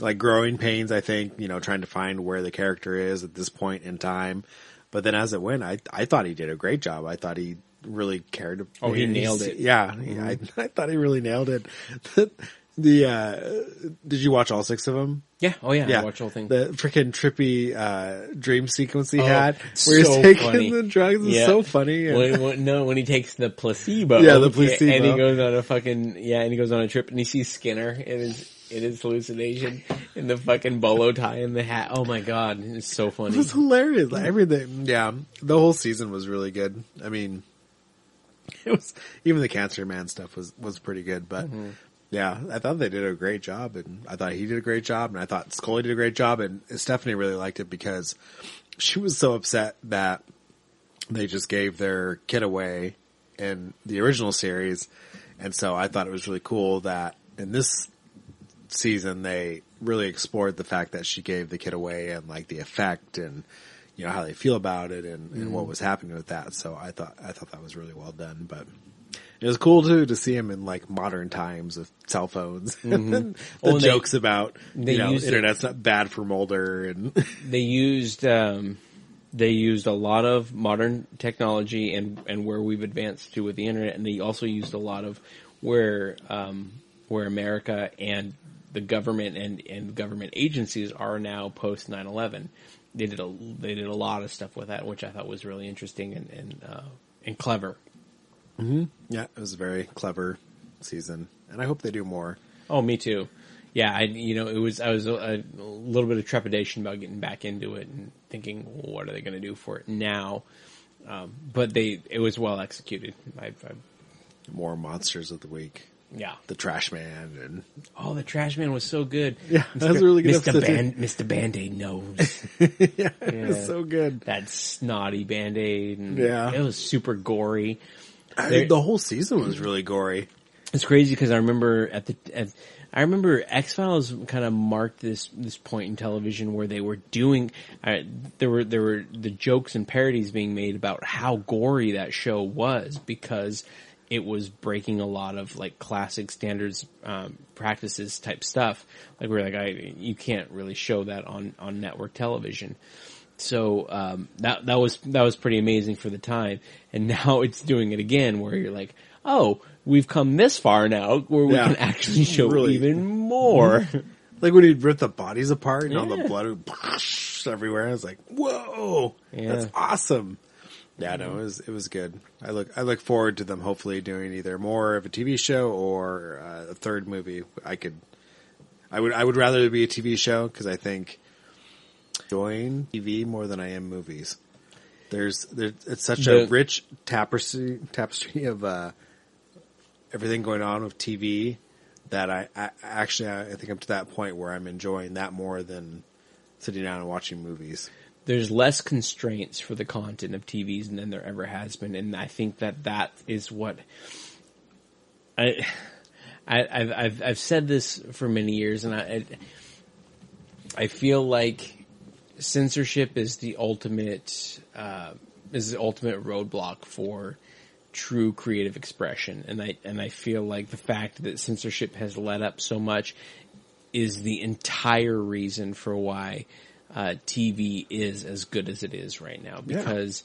like growing pains. I think you know trying to find where the character is at this point in time. But then as it went, I I thought he did a great job. I thought he really cared. Oh, he nailed it. Yeah, I, I thought he really nailed it. the uh, did you watch all six of them? yeah, oh yeah, Yeah, I watched the whole thing. The freaking trippy uh, dream sequence he Oh, had, where he's taking funny. the drugs, is Yeah. so funny. And- when, when, no, when he takes the placebo. Yeah, the placebo. And he goes on a fucking, yeah, and he goes on a trip and he sees Skinner in his, in his hallucination in the fucking bolo tie and the hat. Oh my god, it's so funny. it was hilarious. Like, everything, yeah, the whole season was really good. I mean, it was even the Cancer Man stuff was was pretty good, but. Mm-hmm. Yeah, I thought they did a great job, and I thought he did a great job, and I thought Scully did a great job, and Stephanie really liked it because she was so upset that they just gave their kid away in the original series. And so I thought it was really cool that in this season they really explored the fact that she gave the kid away and like the effect and you know how they feel about it and, and what was happening with that. So I thought I thought that was really well done. But it was cool too to see him in like modern times with cell phones and the Well, and they- jokes about they you know used it- internet's not bad for Mulder and they used, um, they used a lot of modern technology and, and where we've advanced to with the internet, and they also used a lot of where, um, where America and the government and, and government agencies are now post 9-11. They did a, they did a lot of stuff with that, which I thought was really interesting and, and, uh, and clever. yeah, it was a very clever season, and I hope they do more. Oh, me too. Yeah, I you know it was I was a, a little bit of trepidation about getting back into it and thinking well, what are they going to do for it now, um, but they it was well executed. I, I, More monsters of the week. Yeah. The Trash Man and Oh, the trash man was so good. Yeah, that was a really good Mr. Band, Mr. Band Aid knows yeah, it was so good. that snotty Band Aid, Yeah. it was super gory. There- the whole season was really gory. It's crazy because I remember at the at, I remember X Files kind of marked this this point in television where they were doing uh, there were there were the jokes and parodies being made about how gory that show was because it was breaking a lot of like classic standards um, practices type stuff. Like we're like I you can't really show that on on network television. So um, that that was that was pretty amazing for the time, and now it's doing it again, where you're like, oh, we've come this far now, where we Yeah. can actually show Really. even more. Like when he'd rip the bodies apart and all the blood would everywhere. I was like, whoa, Yeah. that's awesome. Yeah, no, it was, it was good. I look, I look forward to them hopefully doing either more of a TV show or uh, a third movie. I could, I would, I would rather it be a TV show because I think enjoying TV more than I am movies. There's, there's, it's such a rich tapestry, tapestry of, uh, everything going on with TV that I, I actually, I think I'm to that point where I'm enjoying that more than sitting down and watching movies. There's less constraints for the content of TVs than there ever has been, and I think that that is what I. I, I've, I've said this for many years, and I I, feel like censorship is the ultimate uh, is the ultimate roadblock for true creative expression, and I and I feel like the fact that censorship has let up so much is the entire reason for why uh, TV is as good as it is right now Yeah. because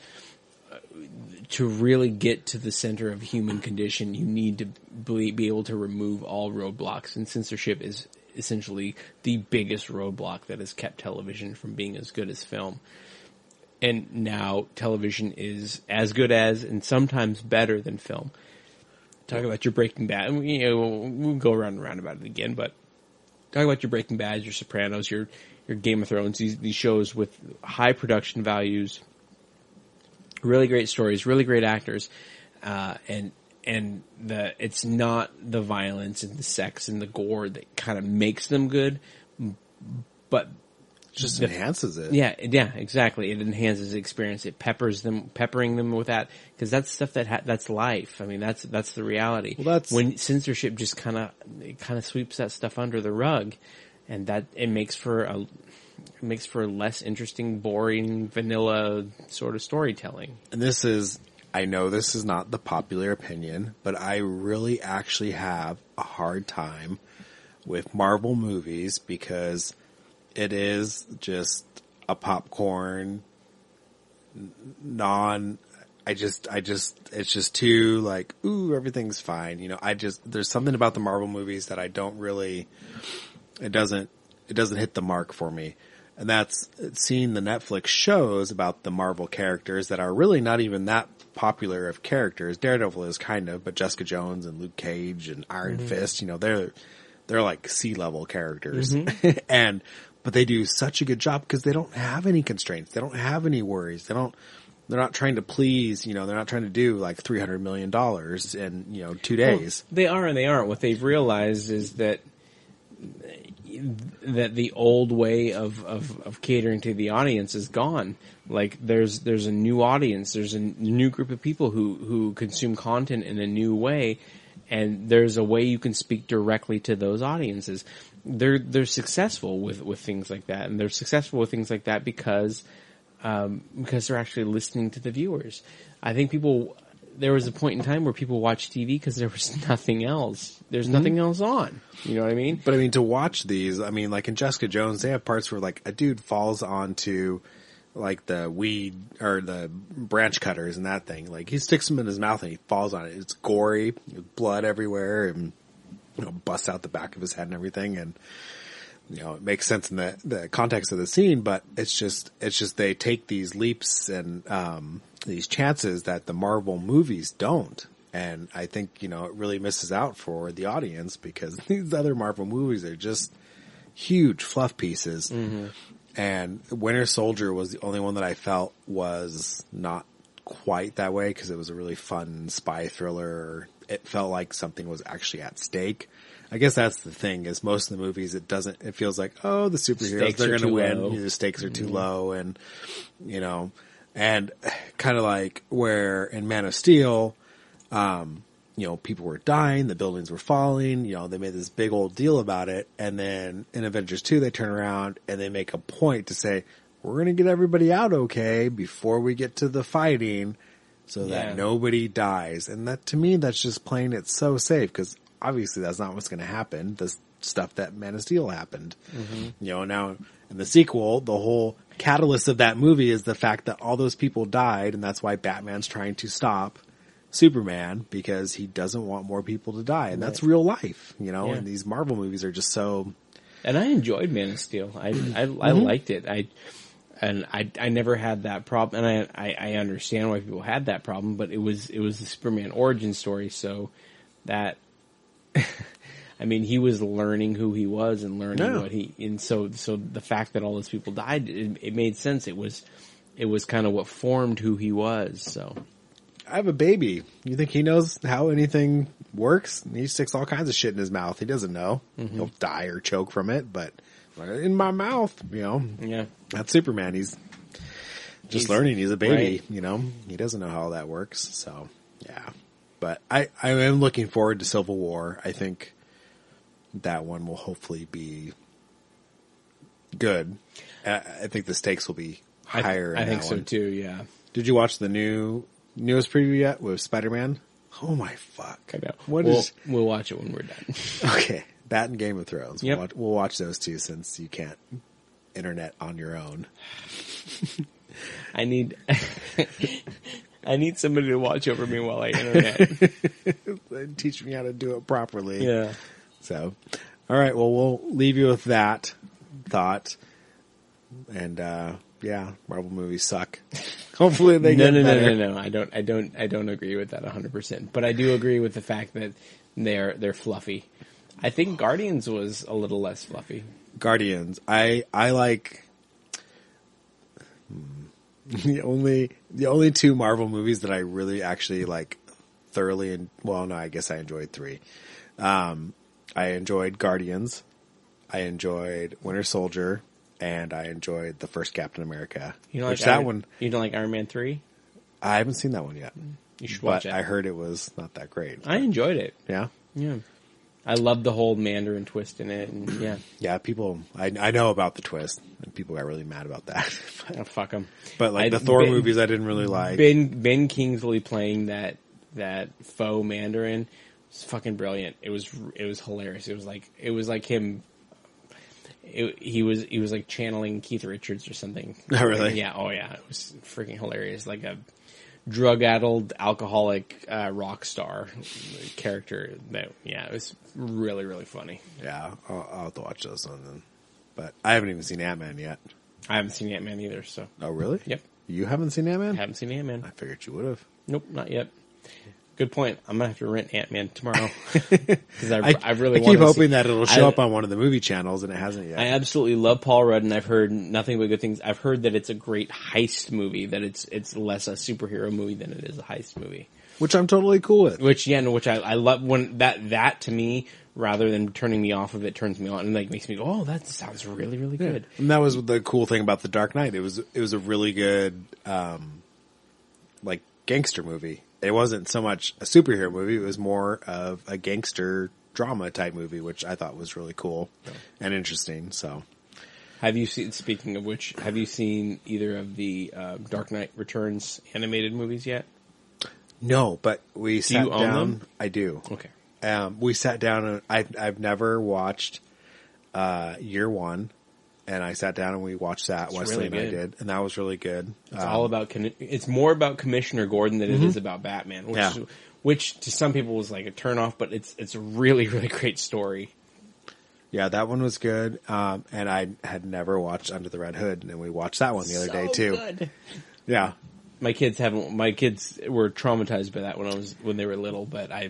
to really get to the center of human condition, you need to be, able to remove all roadblocks, and censorship is essentially the biggest roadblock that has kept television from being as good as film. And now television is as good as, and sometimes better than film. Talk about your Breaking Bad. and we- You know, we'll, we'll go around and around about it again, but talk about your Breaking Bad, your Sopranos, your your Game of Thrones. These these shows with high production values, really great stories, really great actors, uh, and and the it's not the violence and the sex and the gore that kind of makes them good, but just enhances it. Yeah, yeah, exactly. It enhances the experience. It peppers them, peppering them with that because that's stuff that ha- that's life. I mean, that's that's the reality. Well, that's- when censorship just kind of kind of sweeps that stuff under the rug, and that it makes for a makes for less interesting, boring, vanilla sort of storytelling. and this is I know this is not the popular opinion, but I really actually have a hard time with Marvel movies because it is just a popcorn non I just I just it's just too like ooh everything's fine. You know, I just there's something about the Marvel movies that I don't really it doesn't it doesn't hit the mark for me. And that's seeing the Netflix shows about the Marvel characters that are really not even that popular of characters. Daredevil is kind of, but Jessica Jones and Luke Cage and Iron mm-hmm. Fist, you know, they're they're like sea level characters. Mm-hmm. and but they do such a good job because they don't have any constraints. They don't have any worries. They don't they're not trying to please, you know, they're not trying to do like 300 million dollars in, you know, 2 days. They are and they aren't. What they've realized is that that the old way of, of, of catering to the audience is gone. Like there's there's a new audience, there's a new group of people who, who consume content in a new way, and there's a way you can speak directly to those audiences. They're they're successful with, with things like that, and they're successful with things like that because um, because they're actually listening to the viewers. I think people there was a point in time where people watched TV because there was nothing else. There's mm-hmm. nothing else on. You know what I mean? But I mean, to watch these, I mean, like in Jessica Jones, they have parts where like a dude falls onto like the weed or the branch cutters and that thing. Like he sticks them in his mouth and he falls on it. It's gory, blood everywhere, and you know busts out the back of his head and everything. And you know, it makes sense in the the context of the scene, but it's just it's just they take these leaps and um, these chances that the Marvel movies don't. And I think, you know, it really misses out for the audience because these other Marvel movies are just huge fluff pieces. And Winter Soldier was the only one that I felt was not quite that way because it was a really fun spy thriller. It felt like something was actually at stake. I guess that's the thing is most of the movies it doesn't it feels like oh the superheroes Stakes they're going to win low. The stakes are too low and you know and kind of like where in Man of Steel um, you know, people were dying, the buildings were falling, you know, they made this big old deal about it. And then in Avengers 2, they turn around and they make a point to say, we're going to get everybody out okay before we get to the fighting so Yeah. that nobody dies. And that to me, that's just playing it so safe because obviously that's not what's going to happen. The stuff that Man of Steel happened, you know, now in the sequel, the whole catalyst of that movie is the fact that all those people died and that's why Batman's trying to stop Superman because he doesn't want more people to die, and that's real life, you know. Yeah. And these Marvel movies are just so and I enjoyed Man of Steel. I I, I Mm-hmm. liked it. I and I I never had that problem, and I, I I understand why people had that problem, but it was it was the Superman origin story, so that. I mean, he was learning who he was and learning Yeah. what he, and so, so the fact that all those people died, it, it made sense. It was, it was kind of what formed who he was. So, I have a baby. You think he knows how anything works? He sticks all kinds of shit in his mouth. He doesn't know. Mm-hmm. He'll die or choke from it, but in my mouth, you know, yeah. that's Superman. He's just He's- learning. He's a baby, right. you know. He doesn't know how all that works. So, yeah. But I, I am looking forward to Civil War. I think that one will hopefully be good. I, I think the stakes will be I, higher. in I think so one. too. Yeah. Did you watch the new newest preview yet with Spider Man? Oh my fuck! I know. What we'll, is- we'll watch it when we're done. okay? That and Game of Thrones. Yep. We'll, watch, we'll watch those two since you can't internet on your own. I need, I need somebody to watch over me while I internet. And Teach me how to do it properly. yeah. So, all right. Well, we'll leave you with that thought. And uh yeah, Marvel movies suck. Hopefully they No, get no, no, better. no, no. I don't, I don't, I don't agree with that 100%. But I do agree with the fact that they're, they're fluffy. I think Guardians was a little less fluffy. Guardians. I I like Hmm. the only the only two Marvel movies that I really actually like thoroughly and well no I guess I enjoyed three. Um, I enjoyed Guardians. I enjoyed Winter Soldier, and I enjoyed the first Captain America. You know, like that Iron, one You don't like Iron Man three? I haven't seen that one yet, You should watch but it. I heard it was not that great. I enjoyed it. yeah, Yeah, I love the whole Mandarin twist in it, and yeah, yeah. People, I I know about the twist, and people got really mad about that. oh, fuck them. but like I- the Thor Ben- movies, I didn't really like. Ben Ben Kingsley playing that that faux Mandarin was fucking brilliant. It was it was hilarious. It was like it was like him. It, he was he was like channeling Keith Richards or something. Oh, really? Yeah. Oh yeah. It was freaking hilarious. Like a drug addled alcoholic uh, rock star character. That yeah, it was really really funny. yeah, I'll, I'll have to watch those one then. But I haven't even seen Ant Man yet. I haven't seen Ant Man either, so Oh, really? Yep. You haven't seen Ant Man? haven't seen Ant Man. I figured you would have. Nope, not yet. Good point. I'm gonna have to rent Ant Man tomorrow because I, I, I really I keep hoping see, that it'll show I- up on one of the movie channels, and it hasn't yet. I absolutely love Paul Rudd, and I've heard nothing but good things. I've heard that it's a great heist movie. That it's it's less a superhero movie than it is a heist movie. which I'm totally cool with. Which yeah, no, which I, I love when that that to me rather than turning me off of it turns me on and like makes me go, oh, that sounds really really good. And that was the cool thing about the Dark Knight. It was it was a really good um like gangster movie. It wasn't so much a superhero movie, it was more of a gangster drama type movie, which I thought was really cool and interesting. So Have you seen? Speaking of which, have you seen either of the uh, Dark Knight Returns animated movies yet? no, but we sat you own down. them? I do. Okay. Um, we sat down and I I've never watched uh, Year One, and I sat down and we watched that. Wesley really and I did, and that was really good. It's Um, all about. It's more about Commissioner Gordon than it is about Batman, which, Mm-hmm. Yeah. which to some people was like a turnoff, but it's it's a really really great story. Yeah, that one was good. Um, and I had never watched Under the Red Hood, and we watched that one the other day too. good. Yeah, My kids haven't. My kids were traumatized by that when I was when they were little, but I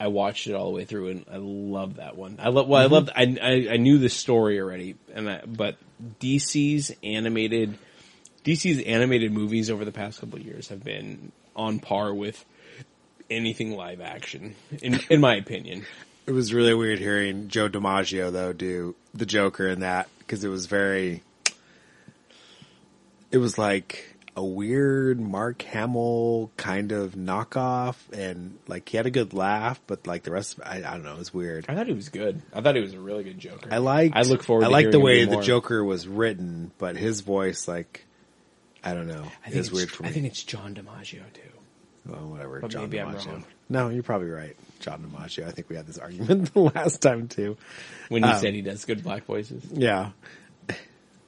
I watched it all the way through and I love that one. I love. Well, Mm-hmm. I loved. I, I I knew the story already, and I, but DC's animated DC's animated movies over the past couple of years have been on par with anything live action, in in my opinion. it was really weird hearing Joe DiMaggio though do the Joker in that because it was very. It was like a weird Mark Hamill kind of knockoff, and like he had a good laugh, but like the rest, of I, I don't know, it was weird. I thought he was good. I thought he was a really good Joker. I like. I look forward. I like the way the. Joker was written, but his voice, like, I don't know, I think is it's, weird for me. I think it's John DiMaggio too. Well, whatever. But John maybe I'm DiMaggio. wrong. No, you're probably right. John DiMaggio. I think we had this argument the last time too. When you Um, said he does good black voices. Yeah.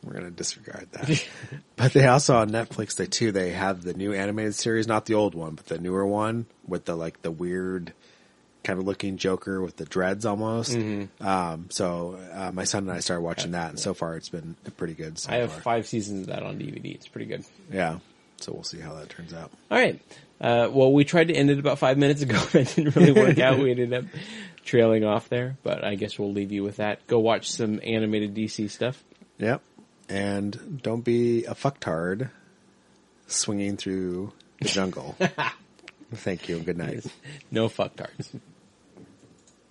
We're gonna disregard that. but they also on Netflix they too they have the new animated series, not the old one, but the newer one with the like the weird kind of looking Joker with the dreads almost. Mm-hmm. Um, so uh, my son and I started watching that, and so far it's been pretty good. So I have far. five seasons of that on DVD. It's pretty good. Yeah. So we'll see how that turns out. All right. Uh, well, we tried to end it about five minutes ago. It didn't really work out. We ended up trailing off there, but I guess we'll leave you with that. Go watch some animated DC stuff. Yep. And don't be a fucktard swinging through the jungle. Thank you and good night. No fucktards.